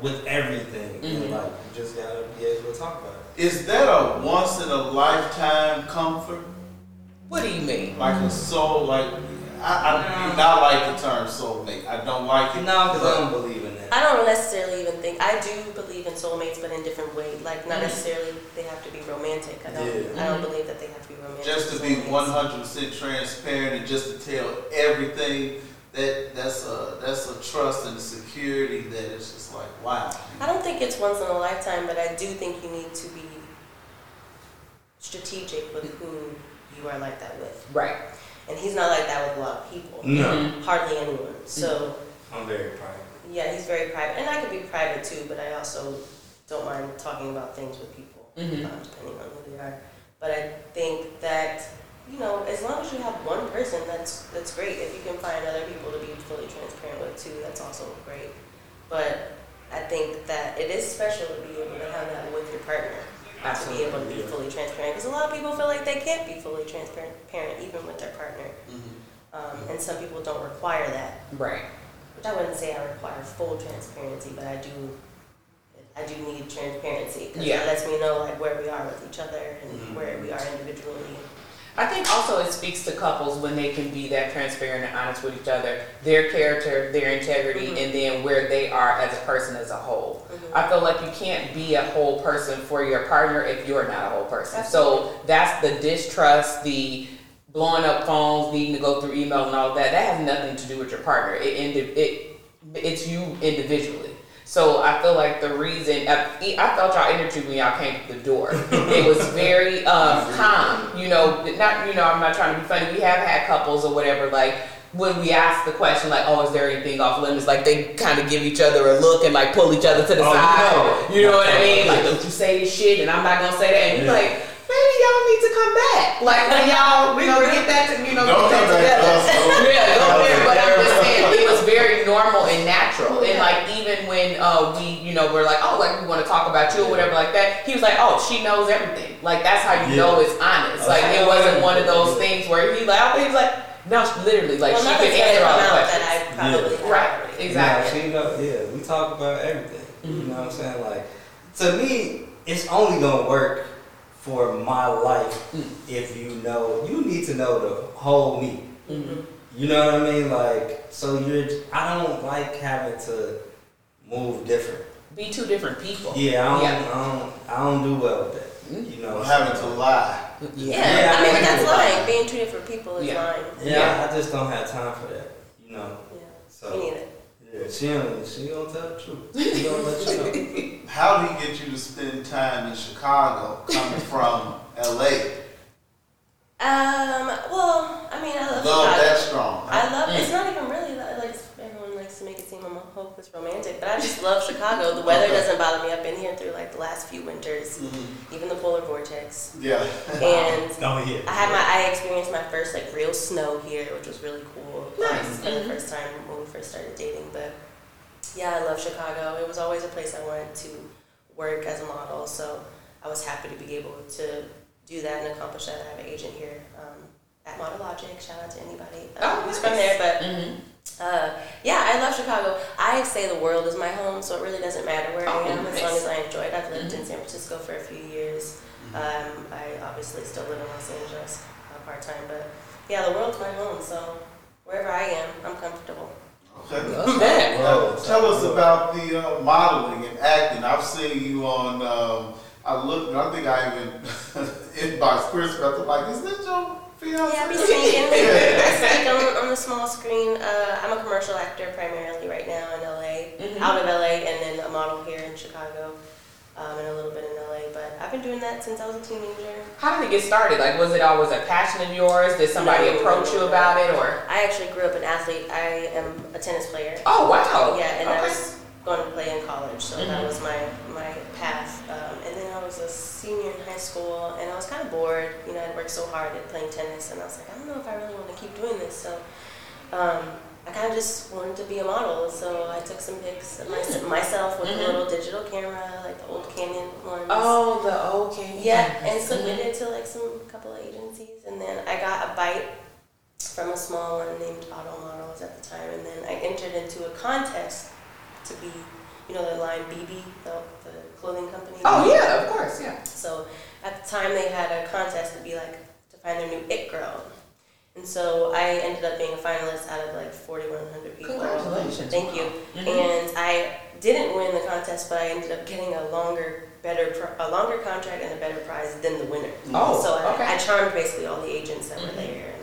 with everything. Mhm. And like you just gotta be able to talk about it. Is that a once in a lifetime comfort? What do you mean? Like a soul, like I, I do not like the term soulmate. I don't like it. No, because I don't believe in that. I don't necessarily even think I do believe in soulmates, but in different ways. Like not Mhm. necessarily they have to be romantic. I don't. Yeah. I don't Mhm. believe that they have to be romantic. just to be soulmates. 100% transparent and just to tell everything that that's a that's a trust and security that it's just like wow. I don't think it's once in a lifetime, but I do think you need to be strategic with who you are like that with. Right. And he's not like that with a lot of people. No, Mhm. Hardly anyone. So I'm very private. yeah, he's very private, and I could be private too. But I also don't mind talking about things with people, Mhm. um, depending on who they are. But I think that you know, as long as you have one person, that's that's great. If you can find other people to be fully transparent with too, that's also great. But I think that it is special to be able to have that with your partner. to be able to be Absolutely. fully transparent. Because a lot of people feel like they can't be fully transparent, even with their partner. Um, and some people don't require that. Right. Which I wouldn't say I require full transparency, but I do. I do need transparency because Yeah. it lets me know like where we are with each other and Mhm. where we are individually. I think also it speaks to couples when they can be that transparent and honest with each other, their character, their integrity, Mhm. and then where they are as a person as a whole. Mhm. I feel like you can't be a whole person for your partner if you're not a whole person. So that's the distrust, the blowing up phones, needing to go through email and all that. That has nothing to do with your partner. It, indi- it it's you individually. So I feel like the reason I, I felt y'all energy when y'all came to the door. it was very um, calm. You know, not you know. I'm not trying to be funny. We have had couples or whatever like. When we ask the question like, "Oh, is there anything off limits?" Like they kind of give each other a look and like pull each other to the Oh, side. no. You know what I mean? Like, don't you say this shit, and I'm not gonna say that. And you're Yeah. like, maybe y'all need to come back. Like when y'all, we gonna get that, to, you know, Don't get come that together. to us. though. Yeah, go there. But I'm just saying, it was very normal and natural. And like even when uh, we, you know, we're like, oh, like we want to talk about you or whatever like that. He was like, oh, she knows everything. Like that's how you Yeah. know it's honest. Like it wasn't one of those things where he like, he was like, no, literally, like well, she nothing's could answer all the questions. that I probably have Right. already. Exactly. Yeah, she know, yeah, we talk about everything. You know what I'm saying? Like, to me, it's only gonna work for my life Mm. if you know, you need to know the whole me. Mhm. You know what I mean? Like, so you're, I don't like having to move different. Be two different people. Yeah, I don't, Yeah. I don't, I don't do well with that. Mm. You know, Or having to lie. Yeah, Yeah, I mean, I but that's know. lying. Being two different people is Yeah. lying. Yeah, Yeah. I just don't have time for that. You know, Yeah, so. we need it. Yeah, she don't, she don't tell the truth. She don't let you know. How did he get you to spend time in Chicago coming from LA? Um, well, I mean, I love Love Chicago. that strong. I love. Mm. It's not even really like everyone likes to make it seem I'm a hopeless romantic, but I just love Chicago. The weather Okay. doesn't bother me. I've been here through like the last few winters, Mhm. even the polar vortex, Yeah. and Oh yeah. I had my I experienced my first like real snow here, which was really cool. Nice. Um, for Mhm. the first time when we first started dating, but yeah, I love Chicago. It was always a place I wanted to work as a model, so I was happy to be able to do that and accomplish that. I have an agent here um, at Model Logic. Shout out to anybody uh, Oh, who's nice. from there, but. Mhm. Uh, yeah, I love Chicago. I say the world is my home, so it really doesn't matter where Oh, I am as long as I enjoy it. I've lived in Mhm. San Francisco for a few years. Um, I obviously still live in Los Angeles uh, part time, but yeah, the world's my home, so wherever I am, I'm comfortable. Okay. Love that. Tell us about the uh, modeling and acting. I've seen you on. Um, I looked. I think I even inboxed Chris. But I'm like, is this your fiance? Yeah, I be sneaking. I sneak on, on the small screen. Uh, I'm a commercial actor primarily right now in LA, Mhm. out of LA, and then a model here in Chicago, um, and a little bit in LA. But I've been doing that since I was a teenager. How did it get started? Like, was it always a passion of yours? Did somebody No, approach you no. about it, or? I actually grew up an athlete. I am a tennis player. Oh wow. Yeah, and I was going to play in college, so that Mhm. was my my path. Um, and then I was a senior in high school, and I was kind of bored. You know, I'd worked so hard at playing tennis, and I was like, I don't know if I really want to keep doing this. So um, I kind of just wanted to be a model. So I took some pics of my, myself with Mhm. a little digital camera, like the old Canon ones. Oh, the okay. Yeah, and submitted to like some couple of agencies, and then I got a bite from a small one named Auto Models at the time, and then I entered into a contest to be, you know, the line bebe, the, the clothing company. Oh yeah, of course, yeah. So at the time they had a contest to be like to find their new it girl, and so I ended up being a finalist out of like 4,100 people. Congratulations. Thank you. Mhm. And I didn't win the contest, but I ended up getting a longer, better, a longer contract and a better prize than the winner. Oh, so I, okay. I charmed basically all the agents that were Mhm. there,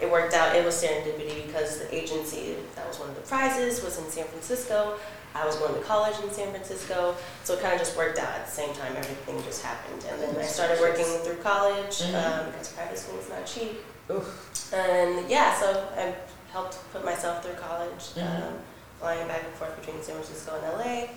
it worked out. It was serendipity because the agency that was one of the prizes was in San Francisco. I was going to college in San Francisco, so it kind of just worked out at the same time. Everything just happened, and then I started working through college Mhm. um, because private school is not cheap. Oof. And yeah, so I helped put myself through college, Mhm. um, flying back and forth between San Francisco and LA.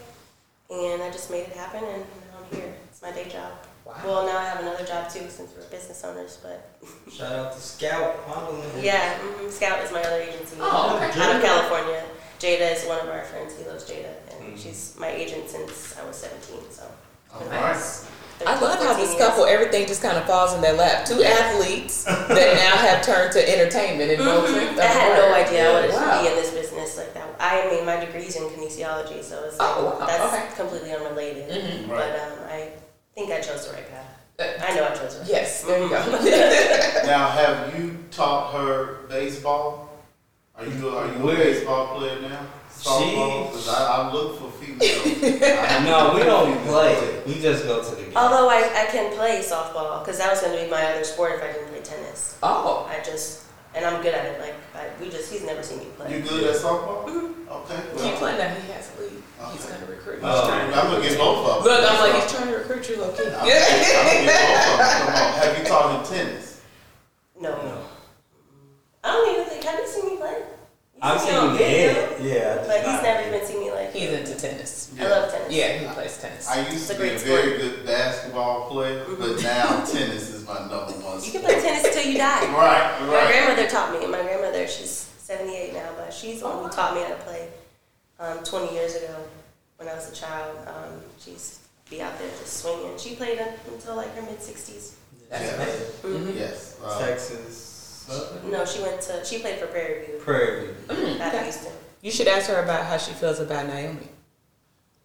And I just made it happen, and now I'm here. It's my day job. Wow. Well, now I have another job too, since we're business owners. But Shout out to Scout modeling. yeah, hmm Scout is my other agency Oh, okay. out of California. Jada is one of our friends. He loves Jada, and Mhm. she's my agent since I was 17. So All right. I love how this years. couple, everything just kind of falls in their lap. Two athletes that now have turned to entertainment in no sense of I had the no idea I wanted Wow. to be in this business like that. I mean, my degree's in kinesiology, so it's like, Oh, wow. that's Okay. completely unrelated. Mhm. Right. But um, I think I chose the right path. Uh, I know I chose the right Yes, there you go. Now, have you taught her baseball? Are you are you a baseball player now? Softball? Because I, I look for females. I No, we don't play. We just go to the game. Although I, I can play softball, because that was going to be my other sport if I didn't play tennis. Oh, I just, and I'm good at it. Like, I, we just, he's never seen me play. You good at softball? Mm-hmm. Okay. keep well, playing that. He has a lead. He's Okay. going to recruit. He's Oh. Uh, trying to- I'm gonna get both of them. Look, I'm like, he's trying to recruit you, low key. I'm gonna get- I'm gonna get both of them. Come on. Have you taught him tennis? No. No. I don't even think, have you seen me play? You I've me seen on you video, hit. Yeah, I just But he's not never even seen me like. He's into tennis. I love tennis. Yeah, he plays tennis. I used It's a to be a great very good basketball player, mm-hmm. but now tennis is my number one You can sport. play tennis till you die. Right, My right. grandmother taught me. My grandmother, she's 78 now, but she's the one who taught me how to play um, 20 years ago when I was a child. Um, she's be out there just swinging. She played un- until like her mid 60s. That's Yeah. amazing. Mhm. Yes. uh, Texas. Southern? No, she went to, she played for Prairie View Prairie. Mm, out of okay. Houston. You should ask her about how she feels about Naomi.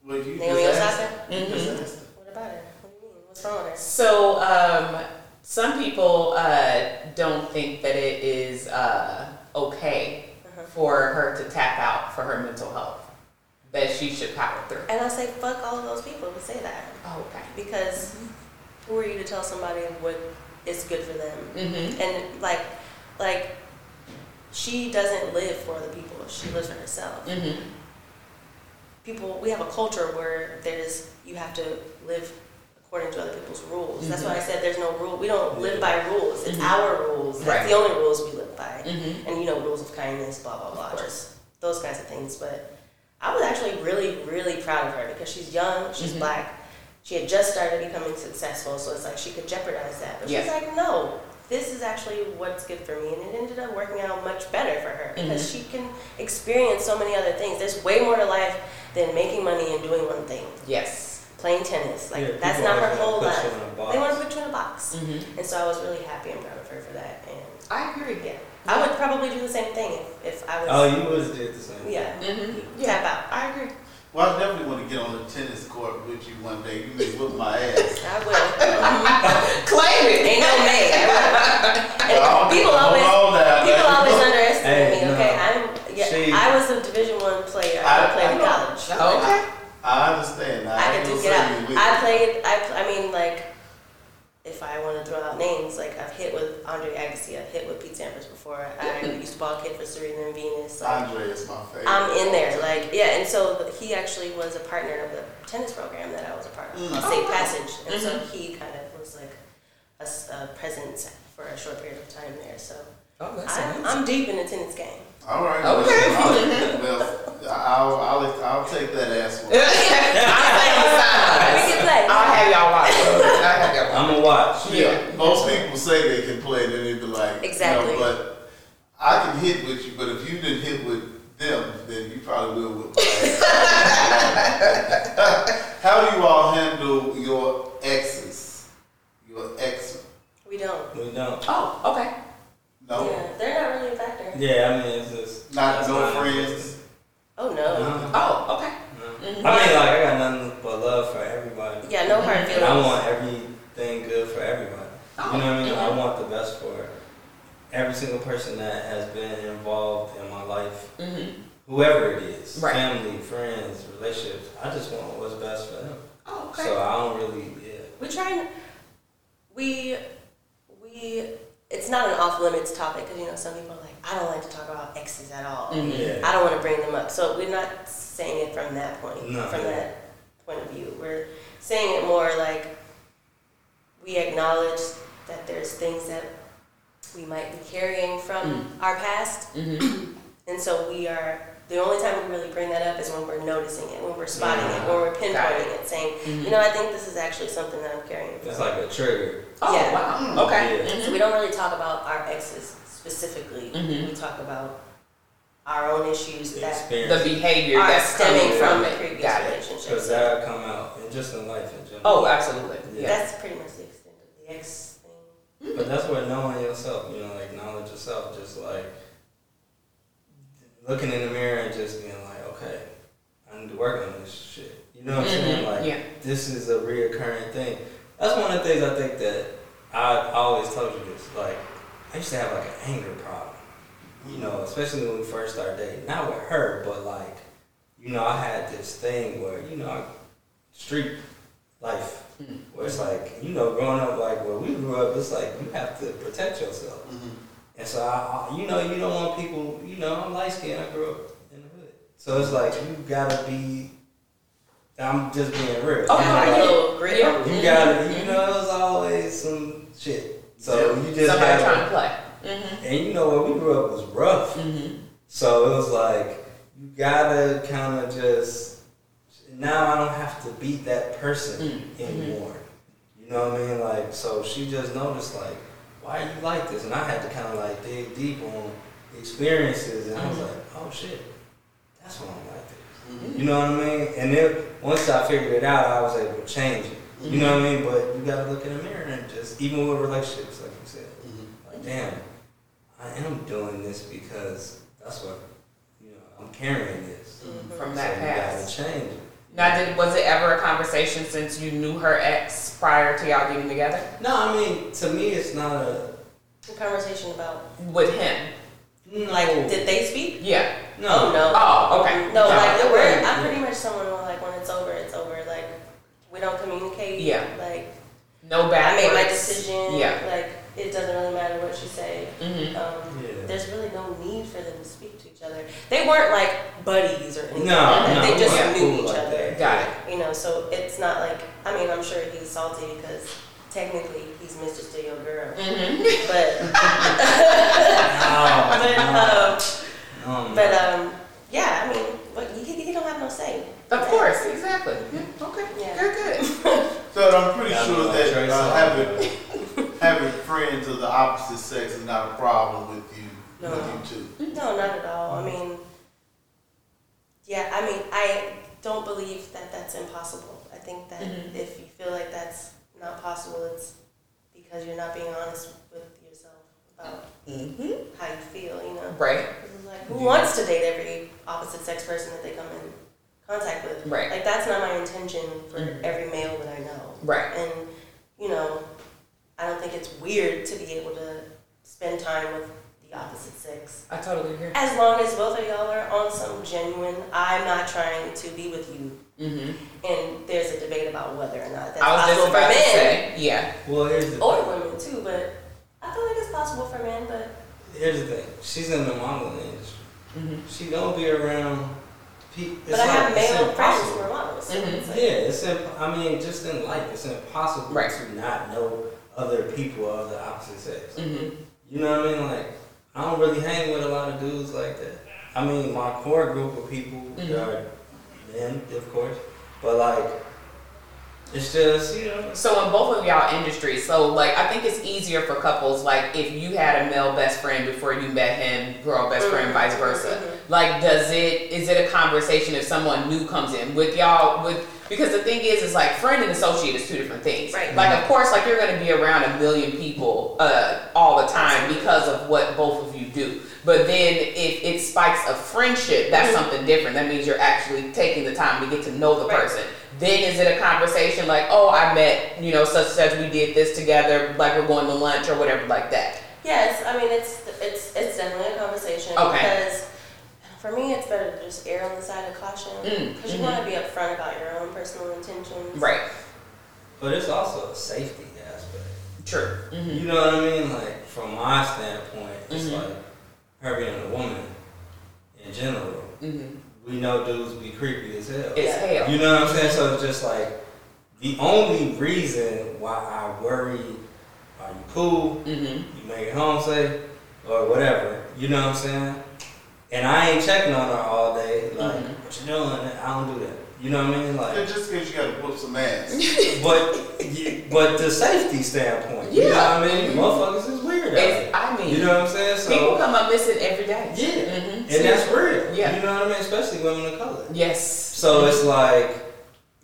well, you Naomi just Osaka? asked- you just Mhm. What about her? What do you mean? What's wrong with her? So, um, some people uh, don't think that it is uh, okay Uh-huh. for her to tap out for her mental health. That she should power through. And I say, fuck all of those people who say that. Oh, okay. Because who are you to tell somebody what is good for them? Mm-hmm. And like, like, she doesn't live for other people. She lives for herself. Mm-hmm. People, we have a culture where there's you have to live according to other people's rules. That's why I said there's no rule. We don't live by rules. It's Mhm. our rules. That's Right. the only rules we live by. Mm-hmm. And you know, rules of kindness, blah blah blah, just those kinds of things. But I was actually really, really proud of her because she's young, she's Mhm. black. She had just started becoming successful, so it's like she could jeopardize that. But she's like, no, this is actually what's good for me. And it ended up working out much better for her because Mhm. she can experience so many other things. There's way more to life than making money and doing one thing. Yes. Playing tennis. Like, Yeah, that's not her whole life. you in a box. They want to put you in a box. Mm-hmm. And so I was really happy and proud of her for that. And I agree. yeah, I would probably do the same thing if, if I was. Oh, you would have did the same. Yeah. Mm-hmm. Tap out. I agree. Well, I definitely want to get on the tennis court with you one day. You may whip my ass. I will. Claim it. Ain't no may. I people always on people always underestimate Hey, me. Okay, no. I'm yeah. She- I was a Division One player. I- I, played I in college. Okay. I understand. I, I could do get say out. I played. I I mean like. If I want to throw out names, like I've hit with Andre Agassi, I've hit with Pete Sampras before. I used to ball kid for Serena and Venus. Like, Andre is my favorite. I'm in there, like yeah, and so he actually was a partner of the tennis program that I was a part of, Mm. Safe. Passage, and so Mhm. he kind of was like a presence for a short period of time there. So Oh, I'm. I'm deep in the tennis game. All right. Okay. Well, I'll, I'll, I'll, I'll take that ass one. I'll We can play. I'll have y'all watch. I'll have y'all watch. I'm gonna watch. Yeah, most people say they can play, then they be like, Exactly. You know, but I can hit with you, but if you didn't hit with them, then you probably will with my ass. How do you all handle your exes? Your ex? We don't. We don't. Oh, okay. No, Yeah, they're not really a factor. Yeah, I mean it's just not no not friends. Oh no. No, Oh, okay. no. Mhm. I mean, like I got nothing but love for everybody. Yeah, no hard feelings. I want everything good for everybody. Oh, You know what I mean? mhm. I want the best for every single person that has been involved in my life, Mm-hmm. whoever it is, Right. family, friends, relationships. I just want what's best for them. Oh, okay. So I don't really, yeah. We try and we we. It's not an off limits topic because you know some people are like, I don't like to talk about exes at all. Mhm. Yeah. I don't want to bring them up. So we're not saying it from that point, No. from that point of view. We're saying it more like we acknowledge that there's things that we might be carrying from our past, Mm-hmm. and so we are. The only time we really bring that up is when we're noticing it, when we're spotting it, when we're pinpointing it, saying, you know, I think this is actually something that I'm carrying. It's like a trigger. Oh, Yeah. wow. Okay. Yeah. So we don't really talk about our exes specifically. Mhm. We talk about our own issues The that experience. The behavior are that's stemming from from the previous Got relationship. Because that'll come out, and just in life in general. Oh, absolutely. Yeah. That's pretty much the extent of the ex thing. But that's where knowing yourself, you know, like knowledge yourself, just like looking in the mirror and just being like, okay, I need to work on this shit. You know what I'm saying? Mhm, Like, yeah. this is a reoccurring thing. That's one of the things I think that I always told you this. Like, I used to have like an anger problem. You know, especially when we first started dating. Not with her, but like, you know, I had this thing where, you know, street life Mhm. where it's like, you know, growing up, like where we grew up, it's like you have to protect yourself. And so, I, I, you know, you don't want people, you know, I'm light skinned, I grew up in the hood. So it's like, you gotta be, I'm just being real. Oh, you, no, Got I a get know, it. Yeah. you gotta, you know, it was always some shit. So you just Somebody gotta, trying to play. Mm-hmm. and you know, where we grew up was rough. Mm-hmm. So it was like you gotta kind of just now I don't have to be that person Mm. anymore. You know what I mean? Like so she just noticed like why are you like this? And I had to kind of like dig deep on experiences, and I was Mhm. like, oh shit, that's why I'm like this. You know what I mean? And then once I figured it out, I was able to change it. You know what I mean? But you gotta look in the mirror and just even with relationships, like you said, like damn, I am doing this because that's what you know. I'm carrying this. Mhm. From So that you gotta change it. Now, did was it ever a conversation since you knew her ex prior to y'all getting together No, I mean to me, it's not a A conversation about with him? no. like did they speak? Yeah. No, Oh no. Oh, okay. No, Yeah. like we're, I'm pretty much someone who like when it's over, it's over. Like we don't communicate. Yeah. Like No bad. I bad. made my decision. Yeah. Like it doesn't really matter what you say. Mm-hmm. Um, Yeah. There's really no need for them to speak to each other. They weren't like buddies or anything. No, like that. no, they just we knew cool each like other. that. Got it. You know, so it's not like I mean I'm sure he's salty because technically he's Mr. Still Your Girl. Mm-hmm. But No, but um, no, but um, yeah, I mean, what you, you don't have no say. Of course, exactly. Yeah, Okay. Yeah. Good. Good. So I'm pretty Yeah, sure that uh, having having friends of the opposite sex is not a problem with you No. with you two. No, not at all. I mean, yeah, I mean, I don't believe that that's impossible. I think that Mhm. if you feel like that's not possible, it's because you're not being honest with yourself Mm-hmm. how you feel, you know? Right. 'Cause it's Like, who wants to date every opposite sex person that they come in contact with? Right. Like, that's not my intention for Mhm. every male that I know. Right. And, you know, I don't think it's weird to be able to spend time with the opposite sex. I totally agree. As long as both of y'all are on some genuine, I'm not trying to be with you. Mm-hmm. And there's a debate about whether or not that's I was possible just for about to men say. Yeah. Well, here's the or thing. women too, but I feel like it's possible for men, but Here's the thing. She's in the modeling industry. Mm-hmm. She gonna be around people. but I have male friends who are models. So Mhm. it's like, Yeah, it's imp- I mean, just in life, it's impossible Right. to not know other people of the opposite sex. Mm-hmm. You know what I mean? Like, I don't really hang with a lot of dudes like that. I mean, my core group of people Mhm. are men, of course, but like, it's just you know. So in both of y'all industries, so like I think it's easier for couples like if you had a male best friend before you met him, girl best friend, Mhm, vice versa. mhm. Like does it is it a conversation if someone new comes in with y'all with because the thing is is like friend and associate is two different things. Right. Like of course like you're gonna be around a million people uh all the time because of what both of you do. But then if it spikes a friendship, that's Mhm. something different. That means you're actually taking the time to get to know the Right. person. Then is it a conversation like, oh, I met, you know, such and such, we did this together, like we're going to lunch or whatever like that. Yes, I mean it's it's it's definitely a conversation Okay. because for me it's better to just err on the side of caution Mm, because you want to be upfront about your own personal intentions. Right. But it's also a safety aspect. True. hmm You know what I mean? Like, from my standpoint, it's Mhm. like her being a woman in general. We know dudes be creepy as hell. It's Yeah. hell. You know what I'm saying? So it's just like the only reason why I worry, are you cool? hmm You make it home safe? Or whatever. You know what I'm saying? And I ain't checking on her all day. Like, Mhm. what you doing? I don't do that. You know what I mean? Like, Yeah, just because you got to whoop some ass. but but the safety standpoint, yeah. you know what I mean? Mhm. Motherfuckers is weird. out It's. I mean, You know what I'm saying? So people come up missing every day. yeah, Mhm. and that's real. Yeah. You know what I mean? Especially women of color. Yes. So it's like,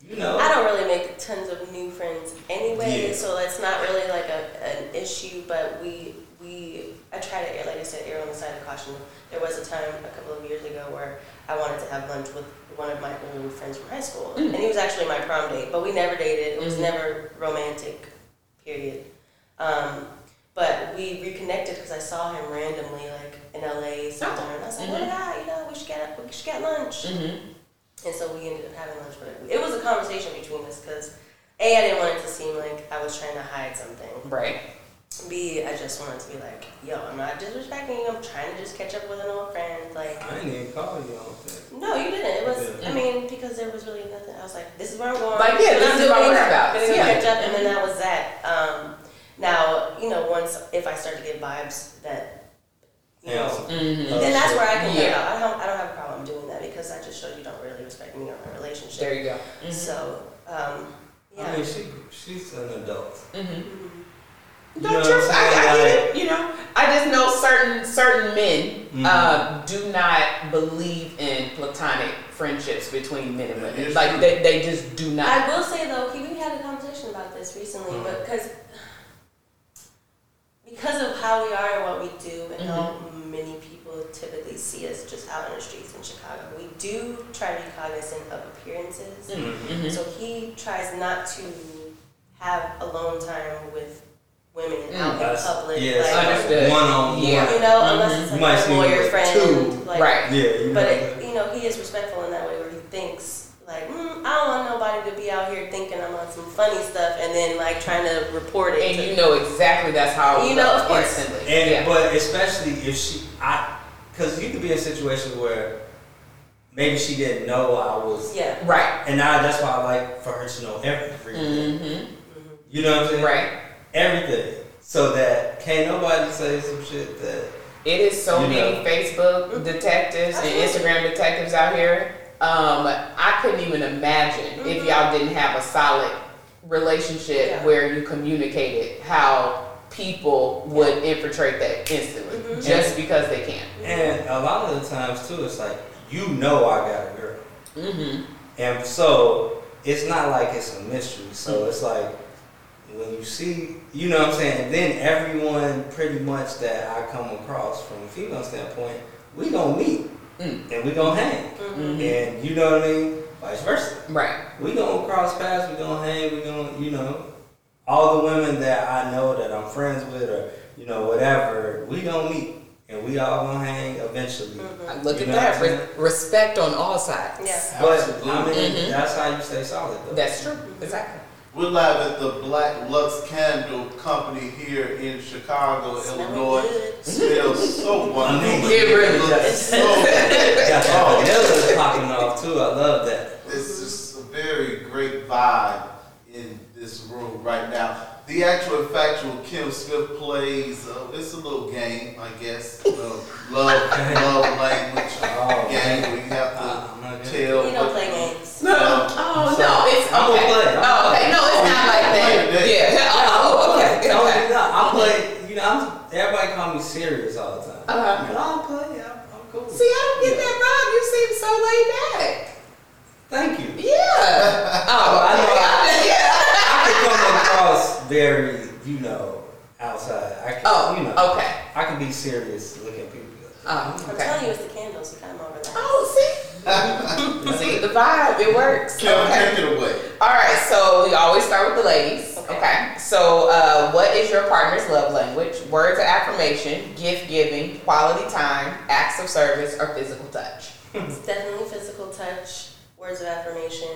you know, I don't really make tons of new friends anyway, Yeah. so that's not really like a, an issue. But we we I try to like I said err on the side of caution. There was a time a couple of years ago where I wanted to have lunch with one of my old friends from high school, Mm. and he was actually my prom date, but we never dated. It was Mhm. never romantic, period. Um, but we reconnected because I saw him randomly like in LA somewhere, and I was like, Mhm. "Oh my god, you know, we should get we should get lunch." hmm And so we ended up having lunch, but it was a conversation between us because A, I didn't want it to seem like I was trying to hide something. Right. B, I just wanted to be like, yo, I'm not disrespecting you. I'm trying to just catch up with an old friend. Like, I didn't even call you on that. no, you didn't. It was, Yeah. I mean, because there was really nothing. I was like, this is where I'm going. Like, yeah, what this I'm is my doing, whereabouts. Gonna go Yeah. catch up, and then that was that. Um, now, you know, once if I start to get vibes that, you Yeah. know, hmm then that's where I can Yeah. out. I don't, I don't have a problem doing that because I just showed you don't really respect me or my relationship. There you go. hmm So, um, yeah. I mean, she she's an adult. hmm Mhm. You know true. what I'm I, I saying? get it. You know, I just know certain certain men Mhm. uh, do not believe in platonic friendships between men and women. Like they, they just do not. I will say though, we had a conversation about this recently, Mhm. but because because of how we are and what we do and how many people typically see us just out in the streets in Chicago, we do try to be cognizant of appearances. Mhm. So he tries not to have alone time with women Mm, out in public, yeah, it's like, Understood. one on one. Yeah. you know, unless it's You like might a see lawyer friend, two. like, right. Yeah, you But know. it, you know, he is respectful in that way where he thinks like, mm, I don't want nobody to be out here thinking I'm on some funny stuff and then like trying to report it. And to, you know exactly that's how You know, of course. instantly. And yeah. but especially if she, I, because you could be in a situation where maybe she didn't know I was, yeah. right. and now that's why I like for her to know everything. hmm You know what I'm saying? Right. Everything, so that can't nobody say some shit that. It is so You many know. Facebook detectives and Instagram detectives out here. Um, I couldn't even imagine if Mhm. y'all didn't have a solid relationship Yeah. where you communicated how people would infiltrate that instantly Mhm. just because they can. And a lot of the times too, it's like you know I got a girl, Mm-hmm. and so it's not like it's a mystery. So it's like when you see, you know what I'm saying. And then everyone pretty much that I come across from a female standpoint, we gonna meet Mm. and we gonna hang, Mhm. and you know what I mean. Vice versa. Right. We gonna cross paths. We gonna hang. We gonna, you know, all the women that I know that I'm friends with, or you know, whatever. We gonna meet, and we all gonna hang eventually. Mhm. Look You at that. what I'm saying? Re- respect on all sides. Yeah. But I Absolutely. mean, Mhm. that's how you stay solid, though. That's true. Exactly. We're live at the Black Lux Candle Company here in Chicago, Smelling Illinois. good. Smells so wonderful. It really looks does. So, Got that Oh. vanilla popping off too. I love that. it's just a very great vibe in this room right now. The actual and factual Kim Smith plays. Uh, it's a little game, I guess. Uh, love, love language Oh, game. man. where have to Uh, I'm not good. tell. We don't play games. No, Um, oh so- no, it's I'm okay. play. I'm Oh, okay. No, it's not like that. Play Yeah. Oh, okay. No, okay. no, I play. You know, I'm, everybody call me serious all the time. Uh-huh. But I'll play. I'm, I'm cool. See, I don't get Yeah. that vibe. You seem so laid back. Thank you. Yeah. Oh, I know. okay. Yeah. I can come across very, you know, outside. I can, Oh, you know, okay. I can be serious looking at people. Oh, I'm telling you, it's the candles. You kind of relax. Oh, see? See, the vibe, it works. Kim, Okay. take it away. All right, so we always start with the ladies. Okay. Okay. So, uh, what is your partner's love language? Words of affirmation, gift giving, quality time, acts of service, or physical touch? It's definitely physical touch, words of affirmation.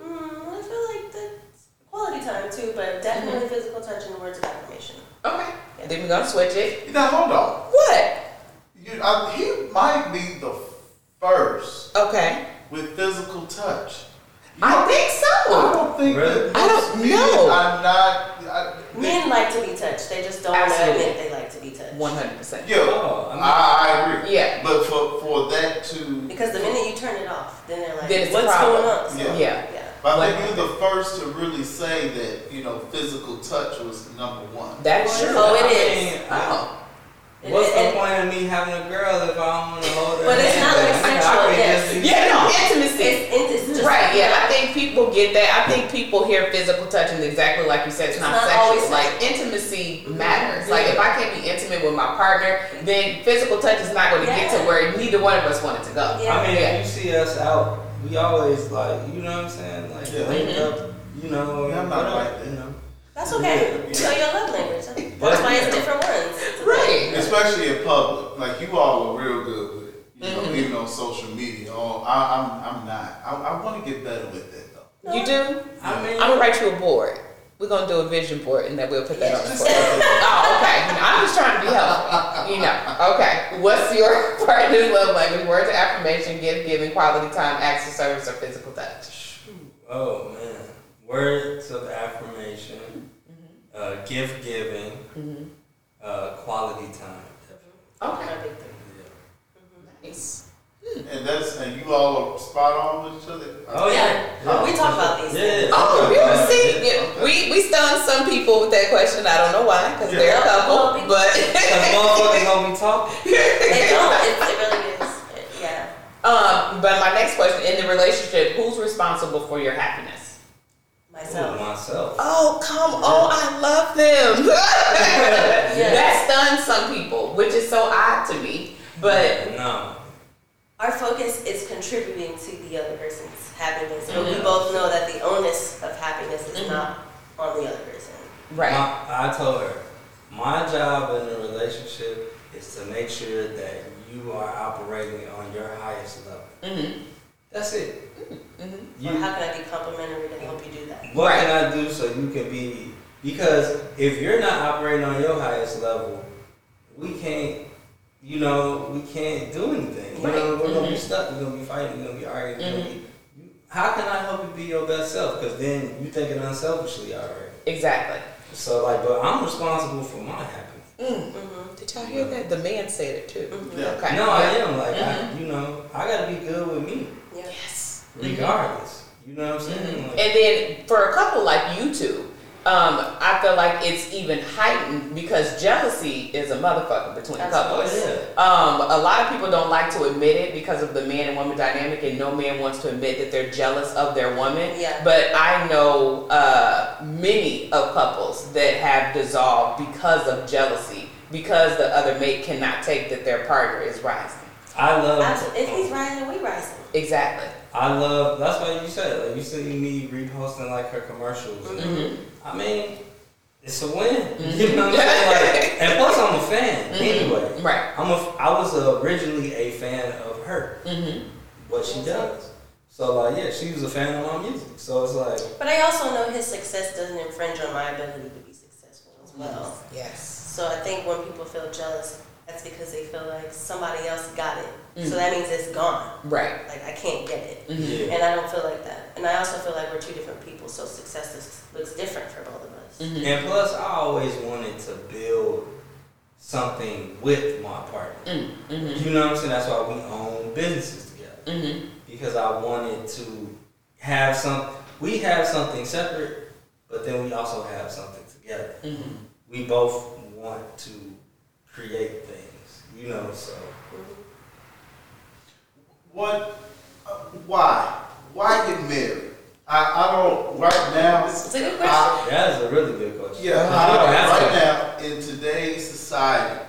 Mm, I feel like that's quality time too, but definitely Mm-hmm. physical touch and words of affirmation. Okay. And then we're gonna switch it. Now hold on. What? You, I, he might be the first Okay. with physical touch. I think so. I so. don't think Really? that I don't most men know. are not. I, Men like to be touched. They just don't want to Absolutely. admit they like to be touched. One hundred percent. yeah, Oh, I I, I agree. Yeah. But for for that to Because the minute you turn it off, then they're like, Then "What's problem." going on?" So, Yeah. Yeah. yeah. I think you're the first to really say that, you know, physical touch was number one. That is true. Oh, it I is. mean, I- Oh. What's the point of me having a girl if I don't want to hold her But it's not like sexual, just yes. Yeah, no, intimacy. It's, it's just Right, yeah, I think people get that. I think people hear physical touch and exactly like you said, it's, It's not, not sexual. like sexual. intimacy matters. Like if I can't be intimate with my partner, then physical touch is not going to get to where neither one of us want it to go. Yeah. I mean, Yeah. if you see us out, we always like, you know what I'm saying? Like, Yeah. link Mhm. up, you know. Yeah, I'm not whatever, like that. You know. That's okay. Yeah. Show your love language. That's why it's different ones. It's okay. Right. Especially in public. Like you all are real good with it. You know, Mhm. even on social media. Oh, I, I'm I'm not. I, I want to get better with that though. You do? I mean, I'm gonna write you a board. We're gonna do a vision board and then we'll put that on the Just- board. Oh, okay. I'm just trying to be helpful. You know. Okay. What's your partner's love language? Words of affirmation, gift giving, quality time, acts of service, or physical touch. oh man, words of affirmation, uh, gift giving, Mm-hmm. uh, quality time. Okay. My big three. Nice. And that's and you all are spot on with each other. Oh yeah. Yeah. We talk about these Yeah. things. Oh, yeah. you see, yeah, we we stunned some people with that question. I don't know why, because they're a Yeah. couple, but Cause motherfuckers gonna be talking. They don't. It, it really is. It- yeah. um. But my next question: in the relationship, who's responsible for your happiness? Myself. Ooh, myself. Oh, come on! I love them. Yeah. That stuns some people, which is so odd to me. But no. Our focus is contributing to the other person's happiness, but we Mhm. both know that the onus of happiness is Mhm. not on the other person. right, My, I told her, my job in a relationship is to make sure that you are operating on your highest level. mm-hmm. That's it. Mm-hmm. You, or how can I be complimentary to help you do that? what Right. can I do so you can be? Because if you're not operating on your highest level, we can't. You know, we can't do anything. You know, we're gonna be Mhm. stuck. We're gonna be fighting. We're gonna be arguing. we're gonna Mhm. be- How can I help you be your best self? Because then you're thinking unselfishly already. exactly. So like, but I'm responsible for my happiness. Mm. Mm-hmm. Did y'all hear that? The man said it too. Yeah. Okay. No, I am. Like, I, you know, I gotta be good with me, Yeah. Yes. Regardless. You know what I'm saying? Mhm. Like, And then for a couple like you two, um, I feel like it's even heightened because jealousy is a motherfucker between Absolutely. couples. yeah. Um, a lot of people don't like to admit it because of the man and woman dynamic, and no man wants to admit that they're jealous of their woman. Yeah. But I know uh, many of couples that have dissolved because of jealousy, because the other mate cannot take that their partner is rising. I love. Absolutely. If he's rising, we rising. Exactly. I love. That's why you said like you see me reposting like her commercials. hmm I mean, it's a win. Mhm. You know what I'm saying? Like, and plus I'm a fan Mhm. anyway. Right. I'm a. I was originally a fan of her, what she does. So like, yeah, she was a fan of my music. So it's like, But I also know his success doesn't infringe on my ability to be successful as well. Yes. So I think when people feel jealous, that's because they feel like somebody else got it. Mhm. So that means it's gone. Right. Like I can't get it. hmm yeah. And I don't feel like that. And I also feel like we're two different people, so success is, looks different for both of us. hmm And plus, I always wanted to build something with my partner. hmm You know what I'm saying? That's why we own businesses together. hmm Because I wanted to have some, we have something separate, but then we also have something together. hmm We both want to create things, you know, so. What? Uh, why? Why get married? I, I don't right now. It's a good question. I, That is a really good question. yeah, I, don't right to. now in today's society,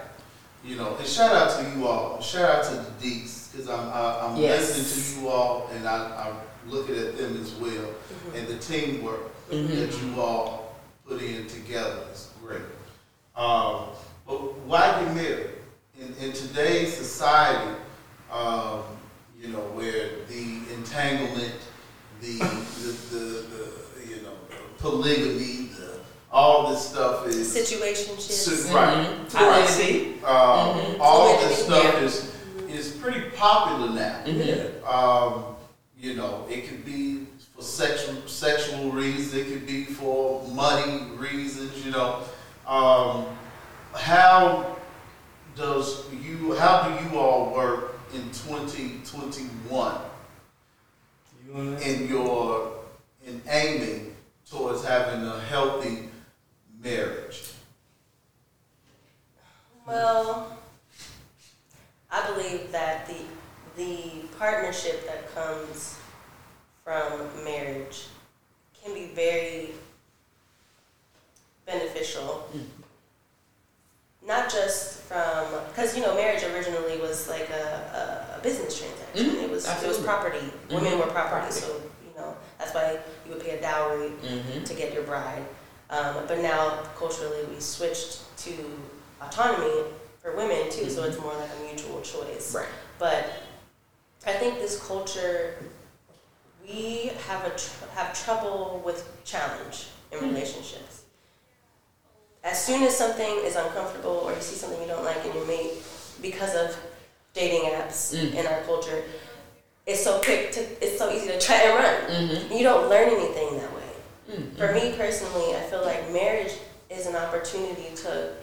you know, and shout out to you all. Shout out to the Deeks because I'm I, I'm Yes. listening to you all and I, I'm looking at them as well Mhm. and the teamwork Mhm. that you all put in together is great. Um, but why get married? In, in today's society, um, you know, where the entanglement, the, the, the, the you know, polygamy, the, all this stuff is. Situationships. So- Right. I see. Um, Mhm. All this stuff yeah. is, is pretty popular now. Yeah. Um, you know, it could be for sexual sexual reasons. It could be for money reasons. You know, um, how does you? How do you all work in 2021 in your in aiming towards having a healthy marriage? Well, I believe that the the partnership that comes from marriage can be very beneficial. Mm not just from because you know marriage originally was like a, a, a business transaction. Mhm, It was it was property. Women Mhm, were property, property. so you know that's why you would pay a dowry Mm-hmm. to get your bride. Um, but now culturally we switched to autonomy for women too, so it's more like a mutual choice. Right. But I think this culture, we have a tr- have trouble with challenge in relationships. As soon as something is uncomfortable or you see something you don't like in your mate, because of dating apps Mm. in our culture, it's so quick to it's so easy to try and run. Mm-hmm. You don't learn anything that way. Mm-hmm. For me personally, I feel like marriage is an opportunity to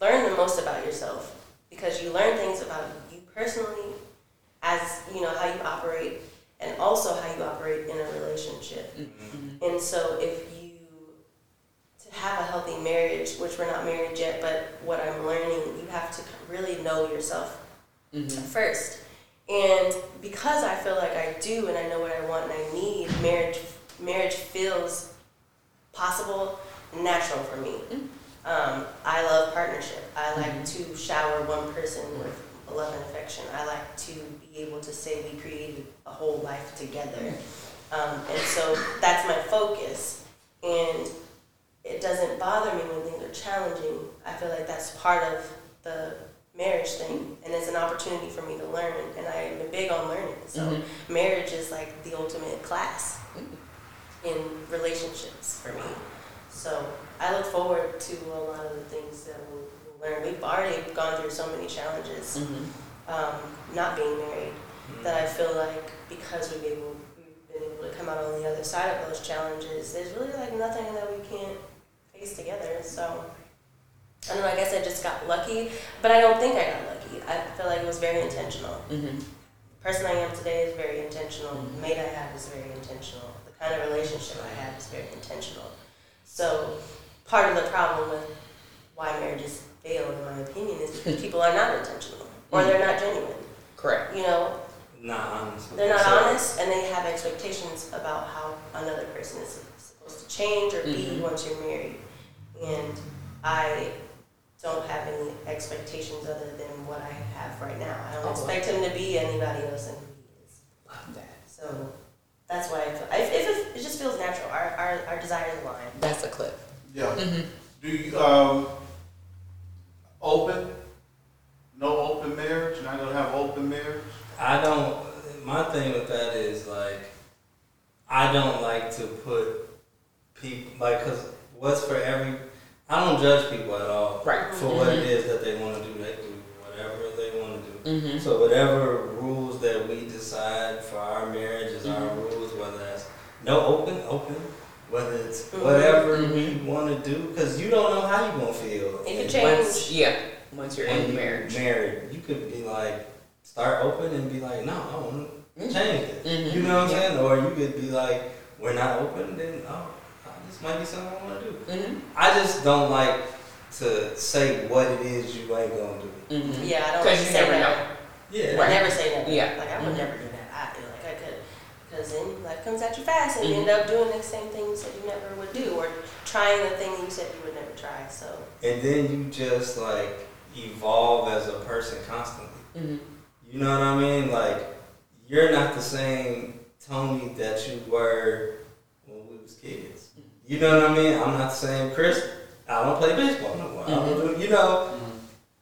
learn the most about yourself because you learn things about you personally, as you know how you operate, and also how you operate in a relationship. Mm-hmm. And so, if have a healthy marriage, which we're not married yet, but what I'm learning, you have to really know yourself Mm-hmm. first. And because I feel like I do and I know what I want and I need, marriage marriage feels possible and natural for me. Um, I love partnership. I like to shower one person with love and affection. I like to be able to say we created a whole life together. Um, and so that's my focus. And it doesn't bother me when things are challenging. I feel like that's part of the marriage thing, and it's an opportunity for me to learn. And I am big on learning. So Mhm. marriage is like the ultimate class in relationships for me. So I look forward to a lot of the things that we'll, we'll learn. We've already gone through so many challenges, Mm-hmm. um, not being married, that I feel like because we've able we've been able to come out on the other side of those challenges, there's really like nothing that we can't face together. So I don't know. I guess I just got lucky, but I don't think I got lucky. I feel like it was very intentional. Mm-hmm. The person I am today is very intentional. The mate I have is very intentional. The kind of relationship I have is very intentional. So part of the problem with why marriages fail, in my opinion, is because people are not intentional or they're not genuine. Correct. You know, Not honest. they're not themselves. honest and they have expectations about how another person is supposed to change or be Mhm. once you're married. And I don't have any expectations other than what I have right now. I don't Oh, expect him to be anybody else than who he is. Love that. So that's why I feel, I, it, it, it just feels natural. Our, our, our desires align. That's a clip. Yeah. Mm-hmm. Do you, um, open? No open marriage? Not gonna have open marriage? I don't. My thing with that is like, I don't like to put people like because what's for every. I don't judge people at all Right. for what it is that they want to do. They do whatever they want to do. Mm-hmm. So whatever rules that we decide for our marriage is our Mhm. rules. Whether that's no open, open. Whether it's Mhm. whatever we want to do, because you don't know how you're gonna feel. It could change. Once, yeah. Once you're when in you marriage. married, you could be like, start open and be like, no, I want to Mhm. change it. You know what I'm Yeah. saying? Or you could be like, we're not open, then oh, uh, this might be something I want to do. Mm-hmm. I just don't like to say what it is you ain't gonna do. Mm-hmm. Yeah, I don't 'Cause like to you say never never. know. Yeah. I never say never. Yeah. Like I would Mhm. never do that. I feel like I could. Because then life comes at you fast and you end up doing the same things that you never would do or trying the thing you said you would never try. So And then you just like evolve as a person constantly. Mm-hmm. You know what I mean? Like you're not the same Tony that you were when we was kids. You know what I mean? I'm not saying, Chris. I don't play baseball no more. I don't mm-hmm. do, you know, mm-hmm.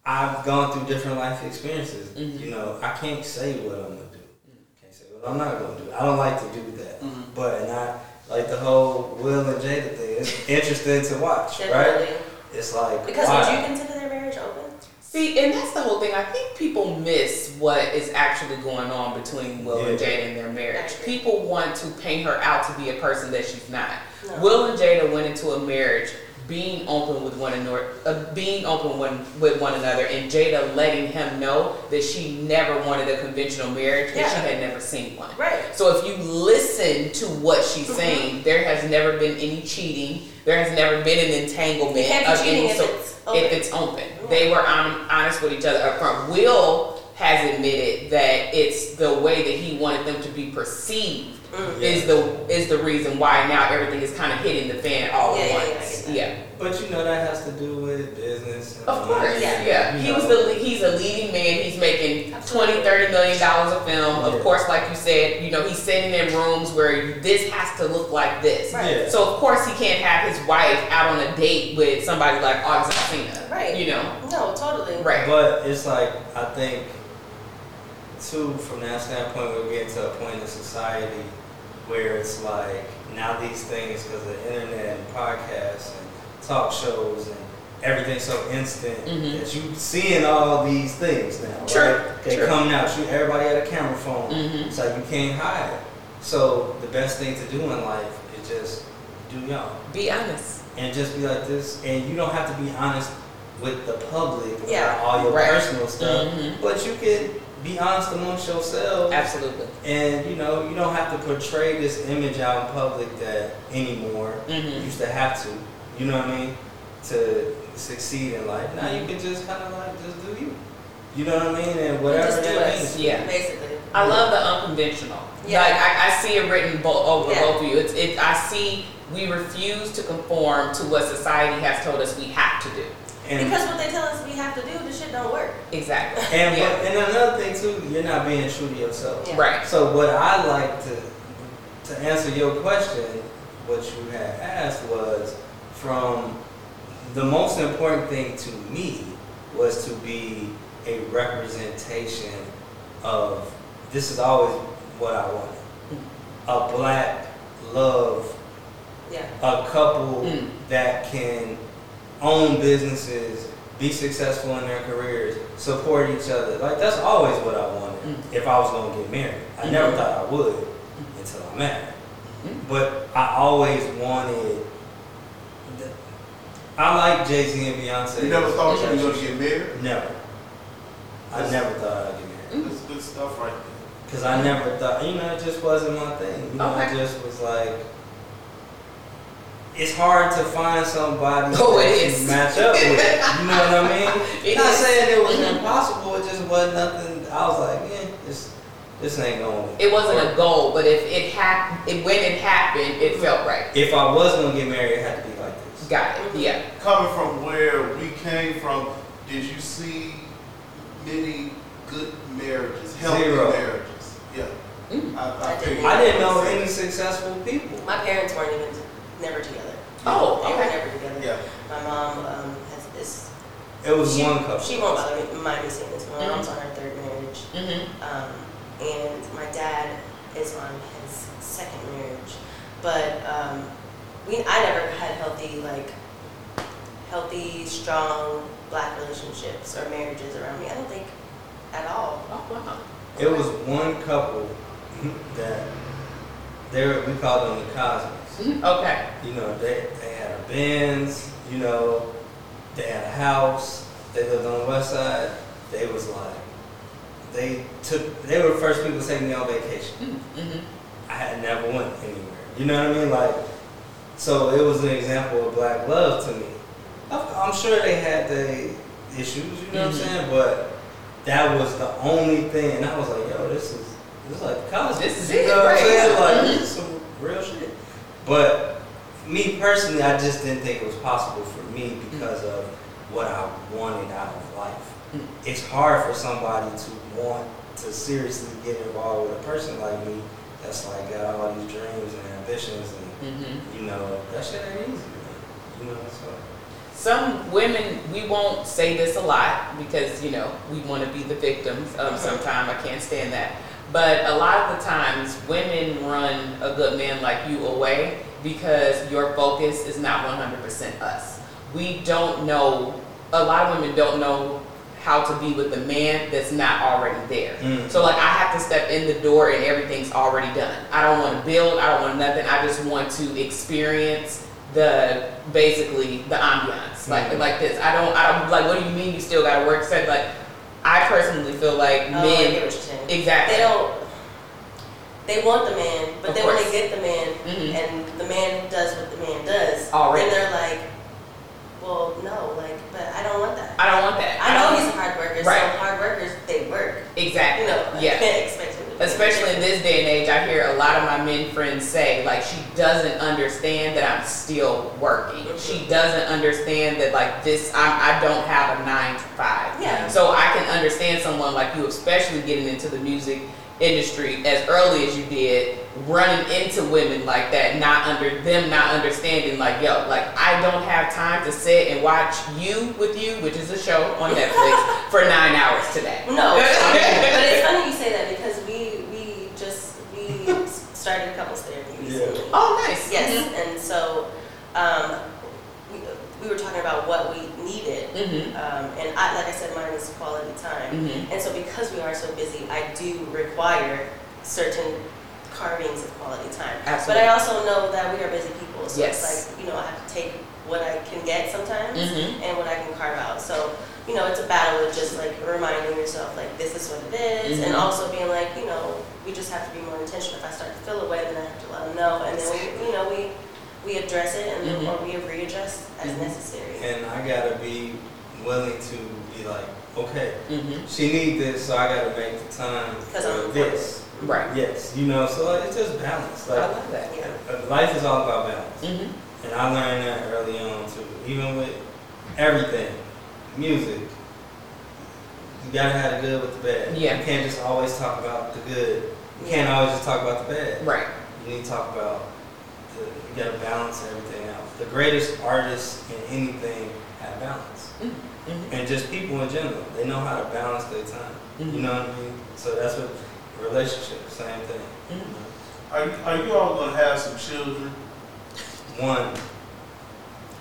I've gone through different life experiences. Mhm. You know, I can't say what I'm gonna do. Mm. Can't say what I'm not gonna do. I don't like to do that. Mm-hmm. But and I like the whole Will and Jada thing. It's interesting to watch, right? It's like Because wow. would you consider their marriage open? See, and that's the whole thing. I think people miss what is actually going on between Will and Jada and their marriage. People want to paint her out to be a person that she's not. No. Will and Jada went into a marriage being open with one another, uh, being open one, with one another, and Jada letting him know that she never wanted a conventional marriage and she had never seen one. Right. So if you listen to what she's Mhm. saying, there has never been any cheating. There has never been an entanglement of any if sort. it's open. If it's open, they were on, honest with each other up front. Will has admitted that it's the way that he wanted them to be perceived Mm. is the is the reason why now everything is kind of hitting the fan all Yeah, at yeah, yeah, once. Yeah, But you know that has to do with business. of course. money. Yeah, Yeah. he You was the he's a leading man. He's making Absolutely. 20 30 million dollars a film. Yeah. Of course, like you said, you know, he's sitting in rooms where this has to look like this. Right. Yeah. So of course he can't have his wife out on a date with somebody like Alsina. Right. You know. No, totally. Right. But it's like I think too from that standpoint we're getting to a point in society where it's like now these things because of the internet and podcasts and talk shows and everything's so instant Mhm. that you seeing all these things now, True, right? They true. coming out. You everybody had a camera phone. Mhm. It's like you can't hide. So the best thing to do in life is just do y'all Be honest. and just be like this. And you don't have to be honest with the public Yeah, about all your right. personal stuff, Mhm. but you can be honest amongst yourselves. Absolutely. And you know, you don't have to portray this image out in public that anymore. You Mhm. used to have to, you know what I mean, to succeed in life. Now you can just kind of like just do you. You know what I mean, and whatever Just do that us. means. Yeah. Basically. I love the unconventional. Yeah. Like I, I see it written bo- over Yeah. both of you. It's it. I see we refuse to conform to what society has told us we have to do. And Because what they tell us we have to do, the shit don't work. Exactly. and, yeah. and another thing too, you're not being true to yourself. Yeah. Right. So what I like to to answer your question, what you had asked was from the most important thing to me was to be a representation of this is always what I wanted. A black love, Yeah. a couple Mm. that can own businesses, be successful in their careers, support each other. Like that's always what I wanted Mm. if I was gonna get married. I never Mhm. thought I would until I married. Mm. But I always wanted. The, I like Jay Z and Beyonce. You never thought you were gonna get married? Never. I never thought I'd get married That's good stuff right there. because I never thought. You know, it just wasn't my thing. You know, Okay. it just was like. It's hard to find somebody Oh, that it you match up with. You know what I mean? It Not is. saying it was impossible. It just wasn't nothing. I was like, yeah, this this ain't going. It wasn't a goal, but if it happened, it, when it happened, it felt right. If I was gonna get married, it had to be like this. Got it. Yeah. Coming from where we came from, did you see many good marriages, healthy Zero. marriages? Yeah. Mm. I, I I, didn't. I didn't know any successful people. My parents weren't even never together. Oh, They were okay. never together. Yeah. My mom um, has this. It was she, one couple. She won't bother me, mind me saying this. My Mhm. mom's on her third marriage, Mm-hmm. um, and my dad is on his second marriage. But um, we, I never had healthy, like, healthy, strong black relationships or marriages around me. I don't think at all. Oh wow. It was one couple that they were, we called them the Cosmos. Mhm. Okay. You know, they, they had a Benz, you know, they had a house, they lived on the west side. They was like, they took, they were the first people to take me on vacation. Mm-hmm. I had never went anywhere. You know what I mean? Like, so it was an example of black love to me. I'm sure they had the issues, you know Mhm. what I'm saying? But that was the only thing, and I was like, yo, this is this is like college. This is you it, know what I'm saying? Like, this is some real shit. But me personally, I just didn't think it was possible for me because of what I wanted out of life. Mm. It's hard for somebody to want to seriously get involved with a person like me that's like got all these dreams and ambitions and Mm-hmm. you know that shit ain't easy. Man. You know so. Some women, we won't say this a lot because, you know, we want to be the victims of sometime. I can't stand that. But a lot of the times, women run a good man like you away because your focus is not 100% us. We don't know, a lot of women don't know how to be with a man that's not already there. Mm. So like I have to step in the door and everything's already done. I don't want to build, I don't want nothing. I just want to experience the basically the ambiance. Like Mhm. like this. I don't I don't like what do you mean you still gotta work? Said like I personally feel like Oh, I get men what you're saying. exactly They don't. They want the man, but Of then when they get the man, Mhm. and the man does what the man does, Already. then they're like, "Well, no, like, but I don't want that." I don't want that. I know he's a hard worker, Right. so hard workers they work. Exactly. You know, I yeah. can't expect him to do Especially in this day and age, I hear a lot of my men friends say, like, she doesn't understand that I'm still working. She doesn't understand that, like, this, I'm, I don't have a nine to five. Yeah. So I can understand someone like you, especially getting into the music industry as early as you did, running into women like that, not under them not understanding, like, yo, like, I don't have time to sit and watch you with you, which is a show on Netflix, for nine hours today. No, but it's funny you say that because started couples therapy recently. Oh, nice. Yes, and so um, we, we were talking about what we needed, Mm-hmm. um, and I, like I said, mine is quality time. Mhm. And so because we are so busy, I do require certain carvings of quality time. Absolutely. But I also know that we are busy people, so Yes. it's like you know I have to take what I can get sometimes Mhm. and what I can carve out. So you know it's a battle with just like reminding yourself like this is what it is, and Mhm. also being like you know we just have to be more intentional. If I start to feel away, then I have to let them know, and then we you know we we address it and Mhm. or we readjust as Mhm. necessary. And I gotta be willing to be like, okay, Mm-hmm. she need this, so I gotta make the time for I'm this. Right. Yes, you know, so it's just balance. I Like love that. Yeah. uh, life is all about balance, Mm-hmm. and I learned that early on too. Even with everything, music, you gotta have the good with the bad. Yeah. You can't just always talk about the good. You can't always just talk about the bad. Right. You need to talk about the, you gotta balance everything out. The greatest artists in anything have balance. Mm-hmm. And just people in general, they know how to balance their time. Mhm. You know what I mean? So that's what relationships, same thing. Mhm. Are, you- are you all gonna have some children? One,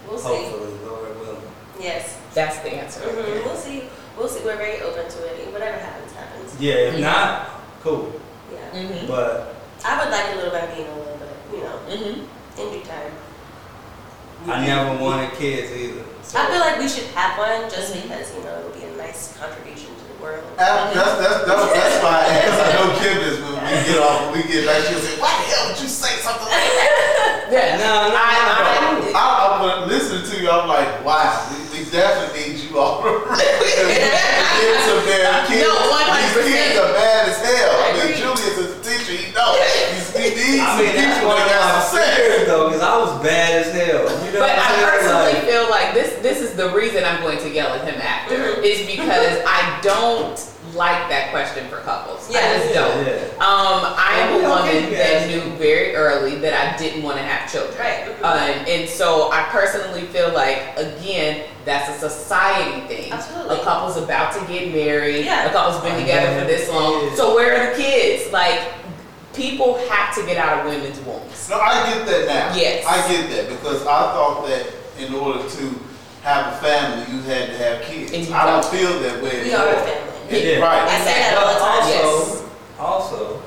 We'll see. hopefully, Lord willing. Yes. That's the answer. hmm We'll see. We'll see. We're very open to it. Whatever happens, happens. Yeah, if Mhm. not, cool. Yeah. Mm-hmm. But I would like a little being a little bit, you know, Mm-hmm. in due time. I never wanted kids either. So I feel like we should have one just Mhm. because, you know, it would be a nice contribution to the world. That's, that's, that's, that's, that's why I asked. I know Kim is when we get off, when we get back, she'll say, why the hell would you say something like that? Yeah. No, no, I, I, I, when listening to you, I'm like, wow, we, we definitely need you all around. Get some damn kids. No, 100%. These kids are bad as hell. I I mean. Julius is a teacher, he knows. He's, he needs I some mean, that's people one of that got my some sense. fears though, because I was bad as hell. You know But what I I'm personally Like, feel like this this is the reason I'm going to yell at him after is because I don't like that question for couples. Yeah, I Yeah. just don't. yeah. Um, I am a woman that knew very early that I didn't want to have children. Right. Um, and so I personally feel like, again, that's a society thing. Absolutely. A couple's about to get married. Yeah. A couple's been I together for this long. kids. So where are the kids? Like, people have to get out of women's wombs. No, I get that now. Yes. I get that because I thought that in order to have a family, you had to have kids. And you I don't don't. feel that way We are a family. Yeah. Right. I say that all the time. also, Yes. also,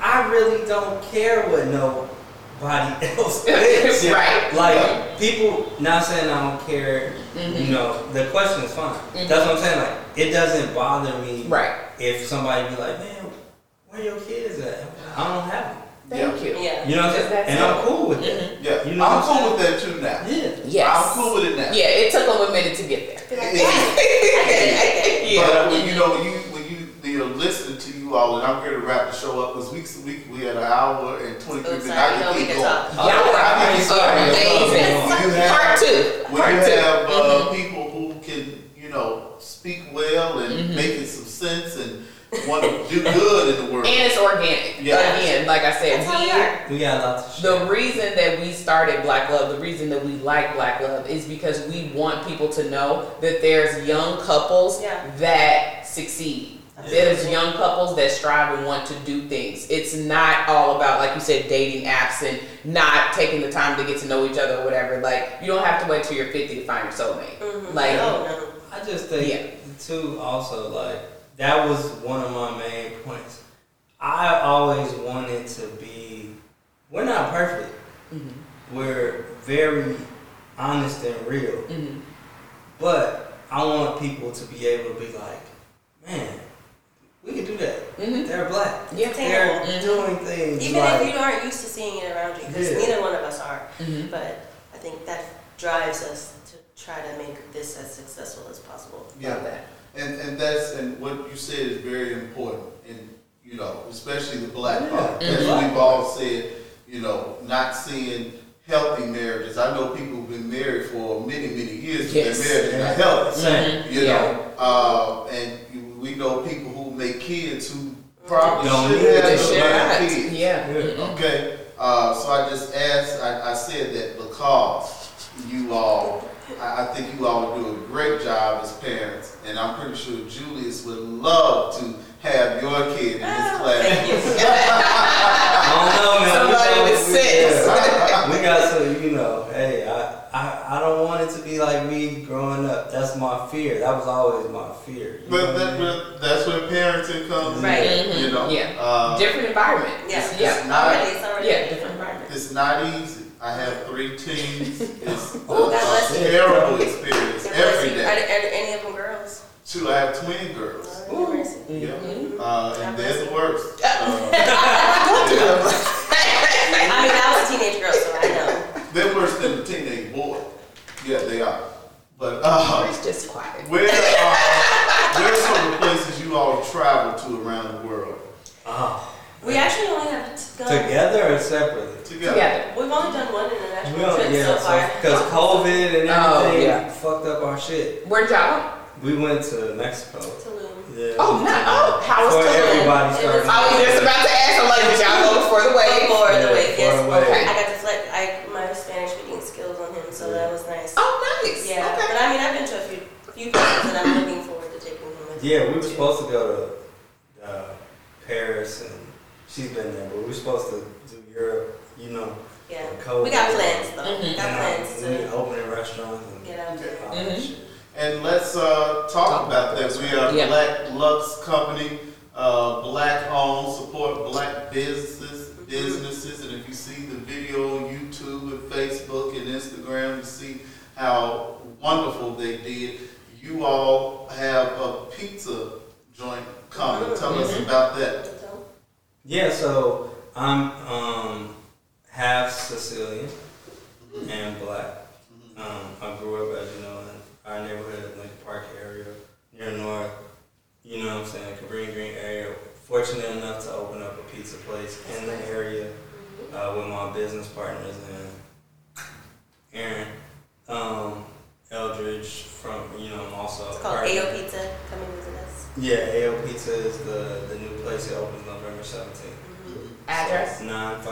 I really don't care what nobody else thinks. Yeah. right. Like people, not saying I don't care. Mhm. You know, the question is fine. Mhm. That's what I'm saying. Like, it doesn't bother me Right. if somebody be like, "Man, where your kids at?" I don't have them. Thank you. Yeah. You know what I'm saying? And. I'm cool with that. Mhm. Yeah, You know I'm what I'm cool with that too now. Yeah. Yes. I'm cool with it now. Yeah, it took them a minute to get there. I get it. I get it. Yeah. But when you know when you when you you know listening to you all, and I'm here to wrap the show up because we we we had an hour and twenty three minutes. sorry, I can keep going. talk. Yeah, I can keep going. amazing. When you have- Part two. When Part you two. have uh, Mhm. people who can, you know, speak well and Mhm. making some sense and want to do good in the world. And it's organic. Yeah. Again, like I said, That's we we got lots of. The reason that we started Black Love, the reason that we like Black Love is because we want people to know that there's young couples Yeah. that succeed. There's young couples that strive and want to do things. It's not all about, like you said, dating apps and not taking the time to get to know each other or whatever. Like, you don't have to wait till you're 50 to find your soulmate. Mhm. Like- no, no. I just think Yeah. too also like that was one of my main points. I always wanted to be we're not perfect. Mhm. We're very honest and real. Mhm. But I want people to be able to be like, man, we can do that. Mhm. They're black. Yeah. They're Mhm. doing things Even like if you aren't used to seeing it around you, because Yeah. neither one of us are. Mhm. But I think that drives us to try to make this as successful as possible. Yeah. Love that. And, and that's, and what you said is very important, and, you know, especially the black Yeah. part. As we've all said, you know, not seeing healthy marriages. I know people who've been married for many, many years, but Yes. their marriage is not healthy. Same. You Yeah. know, uh, and you- we know people who make kids who probably Don't should have to the Should black not. kids. Yeah. Yeah. Okay, uh, so I just asked, I, I said that because you all, I, I think you all do a great job as parents, and I'm pretty sure Julius would love to have your kid in his class. Thank you. I don't know, man. Somebody we, with we- sense. yeah. we got to, you know, hey, I, I, I don't want it to be like me growing up. That's my fear. That was always my fear. You But what I that, mean? but that's where parenting comes in, Right. you know? Yeah. Uh, Different environment. Yeah. It's Yeah. not- Already, it's already. Yeah, different environment. It's not easy. I have three teens. It's a, Oh, God bless a you. terrible experience God bless every. Are, day. are any of them girls? Two, I have twin girls. Oh, mercy. Yeah. Mm-hmm. Uh, and they're the worst. Uh, I mean, I was a teenage girl, so I know. they're worse than the teenage boy. Yeah, they are. But uh, It's just quiet. where uh, where are some of the places you all travel to around the world Ah, We actually only have to go. together or separately? together? Together. We've only done one We international don't, trip yeah, so far. because COVID and Oh, everything yeah. fucked up our shit. Where'd y'all? We went to Mexico. Tulum. Yeah. Oh, not, oh, how was Before Tulum? everybody It started. was- I was just about to ask, I'm like, did y'all go before the wave? Before the Yeah, wave, before yes. the wave. Okay. I got to flex. I my Spanish speaking skills on him, so that was nice. Oh, nice. Yeah, Okay. but I mean, I've been to a few few places, and I'm looking forward to taking him with. Yeah, we were too. supposed to go to uh, Paris, and she's been there, but we're supposed to do Europe, you know. Yeah, COVID. we got plans though. Mhm. Got plans and, uh, to opening restaurants and get out there. all that Mhm. And let's uh, talk about that. We are Yeah. Black Lux Company, uh, black owned, support black businesses, businesses. And if you see the video on YouTube and Facebook and Instagram, you see how wonderful they did. You all have a pizza joint coming. Tell us Mhm. about that. Yeah, so I'm um, half Sicilian and black. Um, I grew up, as you know, in our neighborhood, Lincoln Park area, near North. You know what I'm saying, Cabrini Green area. Fortunate enough to open up a pizza place in the area uh, with my business partners and Aaron um, Eldridge from, you know, I'm also It's called. AO Pizza. Come and visit us. Yeah, AO Pizza is the, the new place. It opens November 17th. Address?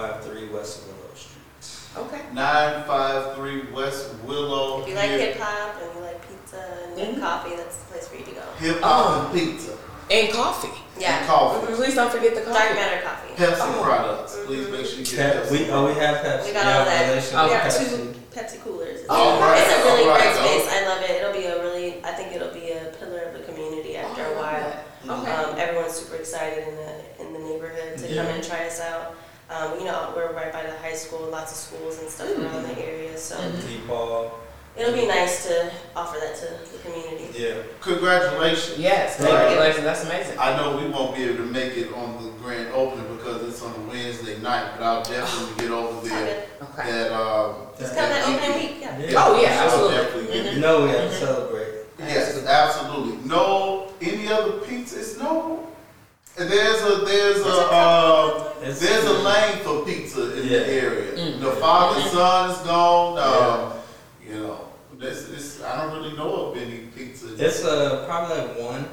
953 West Willow Street. Okay. 953 West Willow. If you like hip hop and you like pizza and you like Mhm. coffee, that's the place for you to go. Hip hop and pizza. And coffee. Yeah. And coffee. Please don't forget the Dark coffee. Matter Coffee. Pepsi Oh. products. Please make sure you get Pep, we, oh, we have Pepsi. We got We all have that. relation Oh, we with have Pepsi. two Pepsi coolers. It's, All a- right, it's a really all right, great though. space. I love it. It'll be a really, I think it'll be a pillar of the community after Oh, a while. Okay. Um, everyone's super excited in the in the neighborhood to Yeah. come and try us out. Um, you know, we're right by the high school, lots of schools and stuff around the area, so Mhm. It'll be nice to offer that to the community. Yeah. Congratulations. Yes, Right. congratulations. That's amazing. I know we won't be able to make it on the grand opening because it's on a Wednesday night, but I'll definitely get over there. good. Okay. That um. Just come that evening. opening week, yeah. Oh, yeah, absolutely. definitely get You know we have to Mhm. celebrate. Yes, absolutely. No, any other pizzas? No. And There's a there's There's a a uh, there's a lane for pizza in Yeah. the area. Mm. The father son is gone. Um, you know, this this I don't really know of any pizza. It's uh, probably like one.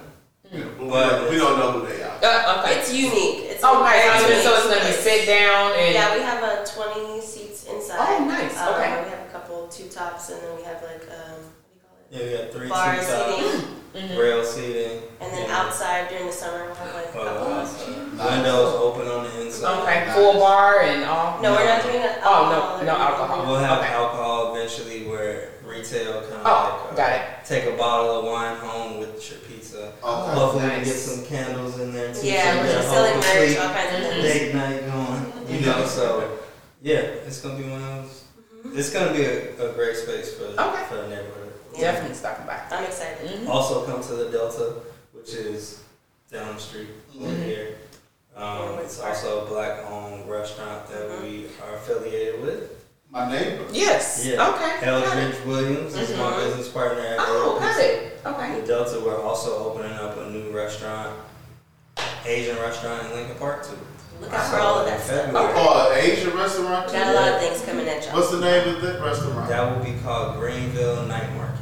you know, but we, but don't, we don't know who they are. Uh, okay. It's unique. It's Oh, nice. very So unique it's gonna be sit down and. Yeah, we have uh, 20 seats inside. Oh, nice. Um, Okay. We have a couple two tops, and then we have like um, what do you call it? Yeah, we got three Bar T-top, seating, Mhm. rail seating. and then yeah. outside during the summer we'll have like a couple. Uh, windows open on the inside. Okay, full bar and all. no, we're not doing it. Oh, no, no alcohol. We'll have Okay. alcohol eventually where retail kind of Oh, like uh, got it. take a bottle of wine home with your pizza. Okay. Hopefully we nice. get some candles in there too. Yeah, so we're we just got selling merch, all kinds of Mhm. things. Date night going, you know. So yeah, it's gonna be one of those. It's gonna be a, a great space for Okay. for the neighborhood. Yeah. Definitely stopping by. I'm excited. Mhm. Also come to the Delta, which is down the street over Mhm. here. Um, it's Park. also a black-owned restaurant that Mhm. we are affiliated with. My neighbor. Yes. Yeah. Okay. Eldridge Williams is my Mhm. business partner at Oh, got it. Okay. In Delta, we're also opening up a new restaurant, Asian restaurant in Lincoln Park too. Look out for all of that stuff. February. Oh, an Asian restaurant? We got a lot of things coming at y'all. What's the name of that restaurant? That will be called Greenville Night Market.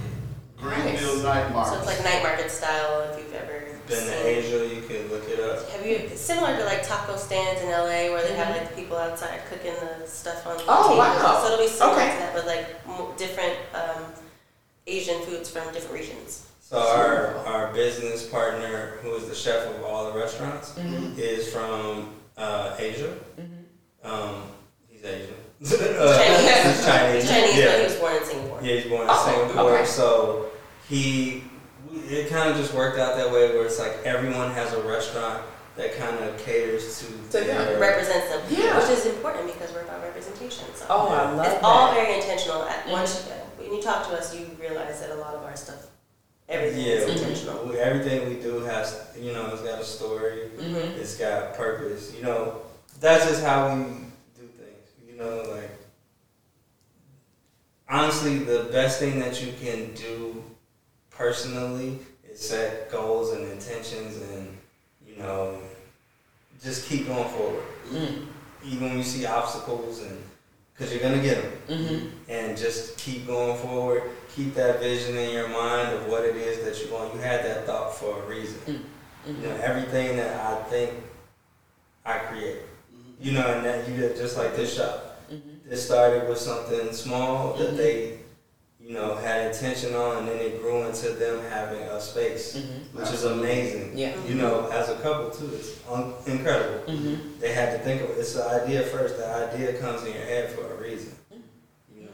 Greenville Nice. Night So it's like night market style if you've ever Been seen. to Asia, you can look it up. Have you similar to like taco stands in LA where they have like the people outside cooking the stuff on the Oh, tables. wow. So it'll be similar Okay. to that, but like mo- different um, Asian foods from different regions. So our our business partner, who is the chef of all the restaurants, Mhm. is from uh, Asia. Mhm. Um, he's Asian. Chinese. Uh, he's Chinese. He's Chinese, yeah. but he was born in Singapore. Yeah, he's born in Oh, Singapore. okay. So he, it kind of just worked out that way where it's like everyone has a restaurant that kind of caters to, To them. their- Represents them, Yeah. which is important because we're about representation. So Oh, I love it's that. all very intentional. At Mhm. once when you talk to us, you realize that a lot of our stuff, everything yeah, is intentional. we- everything we do has, you know, it's got a story. Mhm. It's got purpose. You know, that's just how we do things. You know, like honestly, the best thing that you can do personally is set goals and intentions, and you know, just keep going forward. Mm. Even when you see obstacles, and because you're gonna get them, Mhm. and just keep going forward. Keep that vision in your mind of what it is that you want. You had that thought for a reason. You know, everything that I think I create. You know, and that you did just like this shop. Mhm. It started with something small that they, you know, had intention on, and then it grew into them having a space, Mhm. which is amazing. Yeah. You know, as a couple too, it's un- incredible. Mhm. They had to think of it. it's the idea first. The idea comes in your head for a reason. You know,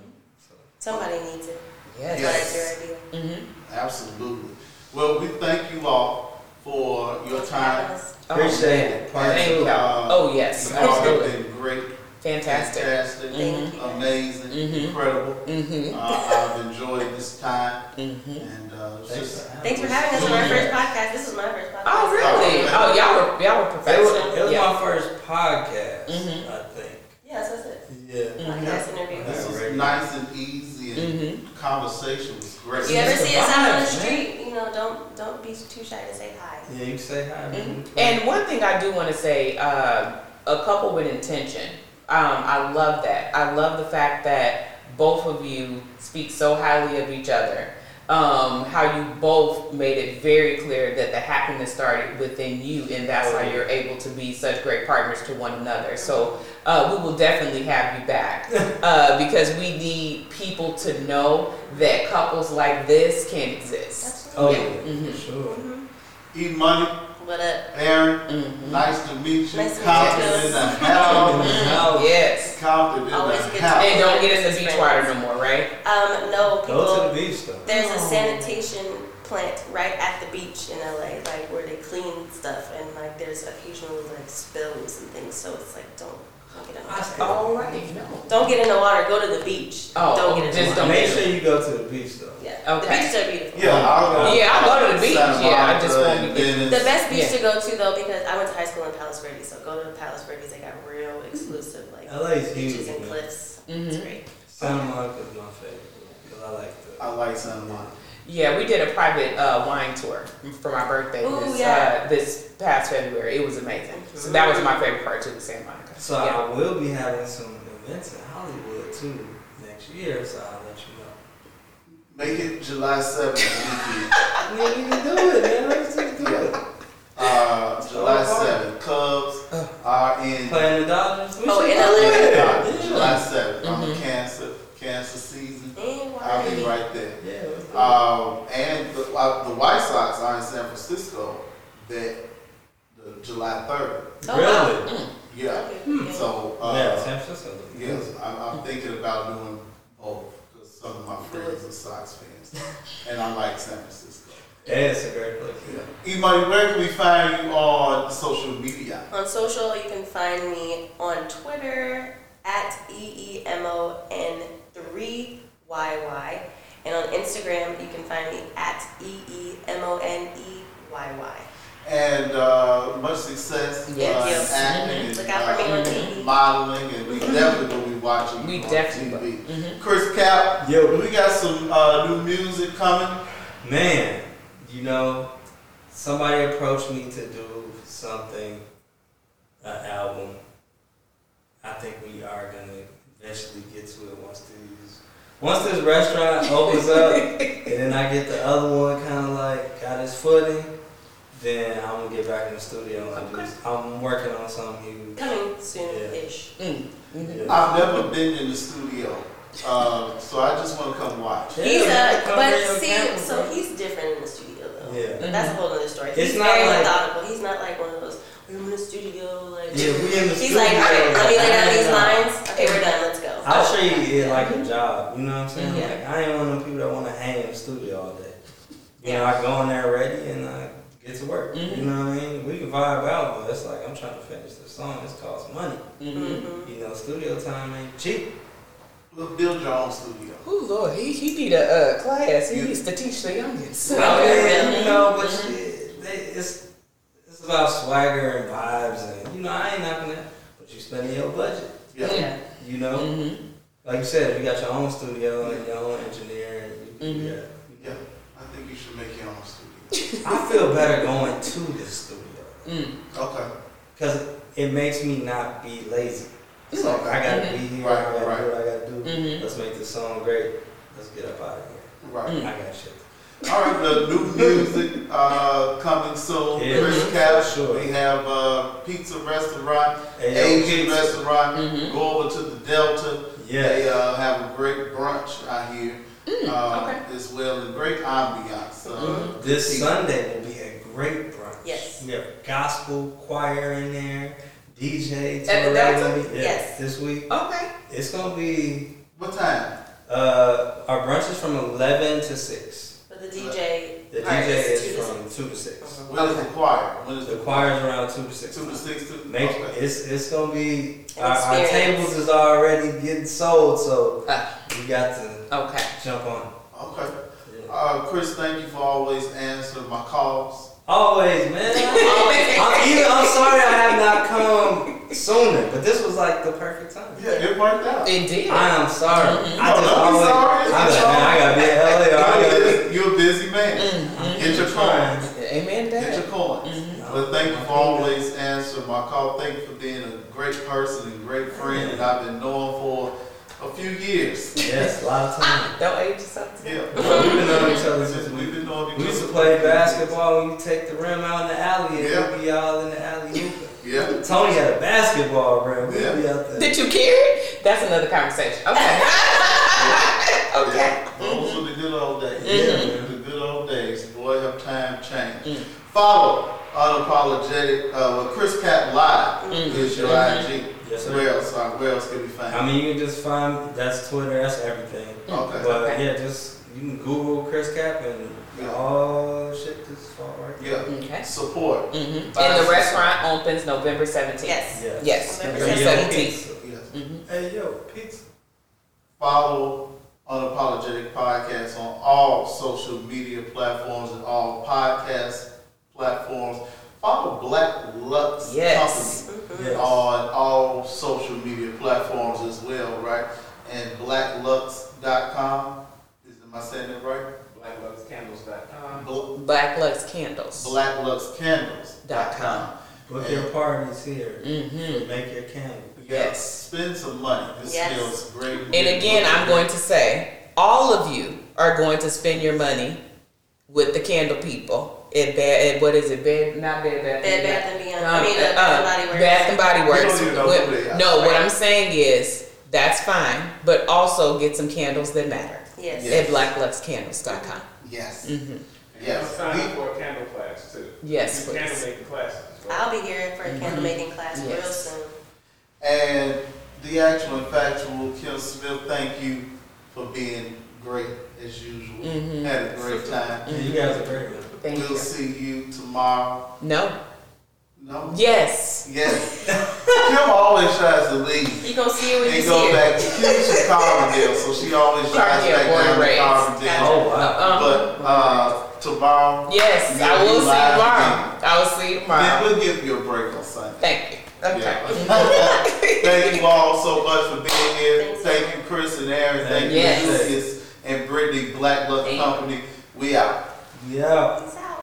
so. Somebody needs it. Yes. Yes. That's your idea. Mhm. Absolutely. Well, we thank you all for your time. Oh, Appreciate man. it. Part Thank two. you. Uh, Oh yes, You absolutely. been great, Fantastic. fantastic, Thank you. amazing, Mhm. incredible. Mhm. Uh, I've enjoyed this time, Mhm. and uh, it's Thanks just for having Thanks for having us on our first podcast. This is my first podcast. Oh really? Oh y'all were y'all were It was, professional. it was yeah. my first podcast, Mhm. I think. Yes, that's it. Yeah. Mhm. Podcast interview. this was nice and easy, and conversation was great. If you ever see us out on the street, you know, don't don't be too shy to say hi. Yeah, you say hi. man. And one thing I do want to say, uh, a couple with intention. Um, I love that. I love the fact that both of you speak so highly of each other. Um, how you both made it very clear that the happiness started within you, and that's why you're able to be such great partners to one another. So uh, we will definitely have you back uh, because we need people to know that couples like this can exist. Absolutely. Oh, Absolutely. yeah, Mhm. for sure. Money, What up? Aaron, Mhm. nice to meet you. Nice to meet Compton you. in the house. no. Yes. Compton in Always the house. And don't get in the beach water no more, right? Um, no, Go to people. the beach though. There's a sanitation plant right at the beach in LA, like where they clean stuff, and like there's occasionally like spills and things. So it's like don't don't get in the water. All right. No. Don't get in the water. Go to the beach. Oh, don't get in the just water. don't Make sure you go to the beach though. Yeah, Okay. the beaches are beautiful. Yeah, I'll go. Yeah, I'll go to the beach, Santa yeah, I just want won't and be- Venice. The best beach Yeah. to go to though, because I went to high school in Palos Verdes, so go to Palos Verdes. They got real exclusive like LA is beaches huge. and man. cliffs. Mhm. It's great. Santa Monica is my favorite because I like the. I like Santa Monica. Yeah, we did a private uh, wine tour for my birthday Ooh, this, yeah. uh, this past February. It was amazing. So that was my favorite part too, the Santa Monica. So yeah. I will be having some events in Hollywood too next year, so I'll let you know. Make it July 7th. Yeah, we can do it, man. Let's just do it. Uh, July Oh, 7th. Cubs are in Playing the Dodgers. We Oh, in go. LA? Yeah, Yeah. July 7th. I'm a Mhm. cancer, cancer season. And I'll be right there. Yeah. let's do. Um, and the, uh, the White Sox are in San Francisco that the July 3rd. Oh, wow. really? Yeah. Okay, Hmm. So, uh, yeah, San Francisco. yes, I'm, I'm thinking about doing both because some of my friends are Sox fans. and I like San Francisco. Yeah, it's a great place. Yeah. Imani, where can we find you on social media? On social, you can find me on Twitter at E EEMON3YY. And on Instagram, you can find me at E EEMONEYY. And uh, much success Yes. uh, in Thank you. acting Mhm. and Look out for me on uh, TV. modeling, and we definitely will be watching We you on definitely TV. will. Mhm. Chris Cap, Yo. we got some uh, new music coming. Man, you know, somebody approached me to do something, an album. I think we are gonna eventually get to it once these, once this restaurant opens up, and then I get the other one kind of like got its footing. Then I'm gonna get back in the studio and Okay. just, I'm working on something huge. Coming soon-ish. Mm. Mhm. Yeah. I've never been in the studio, uh, so I just want to come watch. Yeah, He's man, a, but see, camera, so bro. he's different in the studio though. Yeah. But that's a whole other story. It's He's not very like- methodical. He's not like one of those. We're in the studio, like. Yeah, we in the He's studio. like, all right, let me lay down these lines. Okay, we're done. Let's go. I'll treat it like a job, you know what I'm saying? Yeah. Like I ain't one of them people that want to hang in the studio all day. You know, I go in there ready and I get to work. Mhm. You know what I mean? We can vibe out, but it's like I'm trying to finish the song. This costs money. Mhm. Mhm. You know, studio time ain't cheap. We'll build your own studio. Oh Lord, he, he need a uh, class. He needs to teach the youngins. I mean, you know, but shit, they, it's it's about swagger and vibes, and you know, I ain't knocking that. But you spending your budget, Yeah. Yeah. You know. hmm Like you said, you got your own studio and your own engineer. And you, Mhm. yeah. Yeah, I think you should make your own studio. I feel better going to the studio. Mm. Okay. Because it makes me not be lazy. It's like, I gotta be here, Right, I gotta right. do what I gotta do. Mhm. Let's make this song great. Let's get up out of here. Right. Mm. I got shit. All right, the new music uh, coming soon. Yeah, Chris Cap, sure. we have uh, pizza restaurant, Hey, yo, Asian pizza. restaurant. Mhm. Go over to the Delta. Yeah. They uh, have a great brunch out here uh, okay. as well, and great ambiance. Uh, Mhm. This pizza. Sunday will be a great brunch. Yes. We have gospel choir in there, DJ. At the Torre Delta? yeah, Yes. This week. Okay. It's gonna be, What time? uh, our brunch is from 11 to 6. But the DJ. The part DJ two is to from 2 to 6. When is the choir? When is The the choir's around 2 to 6. Two to six. To, Make okay. it's it's gonna be An our, our experience. tables is already getting sold, so Ah. we got to Okay. jump on. Okay. it. Uh, Chris, thank you for always answering my calls. Always, man. I'm, even, I'm sorry I have not come sooner, but this was like the perfect time. Yeah, it worked out. It did. I am sorry. Mhm. I No, just don't be always, sorry. I'm like, man, I gotta be in LA. Or I a gotta busy, you're a busy man. Mhm. Get your trying. coins. Amen to Get that. your coins. Mhm. But thank you for always answering my call. Thank you for being a great person and great friend that I've been knowing for a few years. Yes, a lot of time. Don't age yourself. Yeah. We've been knowing each other Since since we've been knowing each other. We used to play basketball and you take the rim out in the alley and Yeah. we'd be all in the alley. Yeah. Tony had a basketball rim. We'd Yeah. be out there. Did you carry it? That's another conversation. Okay. okay. Yeah. Those were the good old days. Mhm. The good old days. Boy, have time changed. Mm. Follow Unapologetic, uh, with Chris Cap Live Mhm. is your Mhm. IG. Yes, sir. Where else, uh, where else can we find I mean, you can just find that's Twitter, that's everything. Okay. But Okay. yeah, just you can Google Chris Cap and Yeah. all shit just fall right. Yeah. Okay. Support. Mm-hmm. And the some- restaurant opens November 17th. Yes. Yes. Yes. November November Hey, yo, 17th. Yes. Mm-hmm. Hey yo, pizza. Follow Unapologetic Podcast on all social media platforms and all podcast platforms. Follow Black Lux Yes. Company Yes. on all social media platforms as well, right? And blacklux.com. Is am I saying it right? BlackLuxCandles.com. Bl- Black Lux Candles. BlackLuxCandles.com. Book your parties here. Mm-hmm. Make your candle. Yes. Spend some money. This Yes. feels great. And again, I'm going to say, all of you are going to spend your money with the candle people at bad. At what is it? Bed, not bed, bath. Bed Bath and Beyond. Um, I mean, the uh, Bath and Body Works. Bath and Body Works. don't even know What- who they are. no, what I'm saying is that's fine, but also get some candles that matter Yes. Yeah. at blackluxcandles.com. Yes. Mm-hmm. Yes. Sign We- up for a candle class too. Yes, Candle making classes. as well. I'll be here for a candle making class real soon. And the actual and factual Kim Smith, thank you for being great as usual. Mhm. Had a great time. Yeah, you guys are great, man. Thank we'll you. see you tomorrow. No. No? Yes. Yes. Kim always tries to leave He gonna see it when you and see go it. back. Kim's from Carbondale, so she always drives Carbondale, back down and to raised. Carbondale. Oh wow. Um, But uh, tomorrow, yes, I you'll will see you tomorrow. again. I will see you Then tomorrow. we'll give you a break on Sunday. Thank you. Okay. Yeah. Thank you all so much for being here. Thank you, Chris and Aaron. Thank Yes. you, Lucas and Brittany, Black Lux Company. We out. Yeah. Peace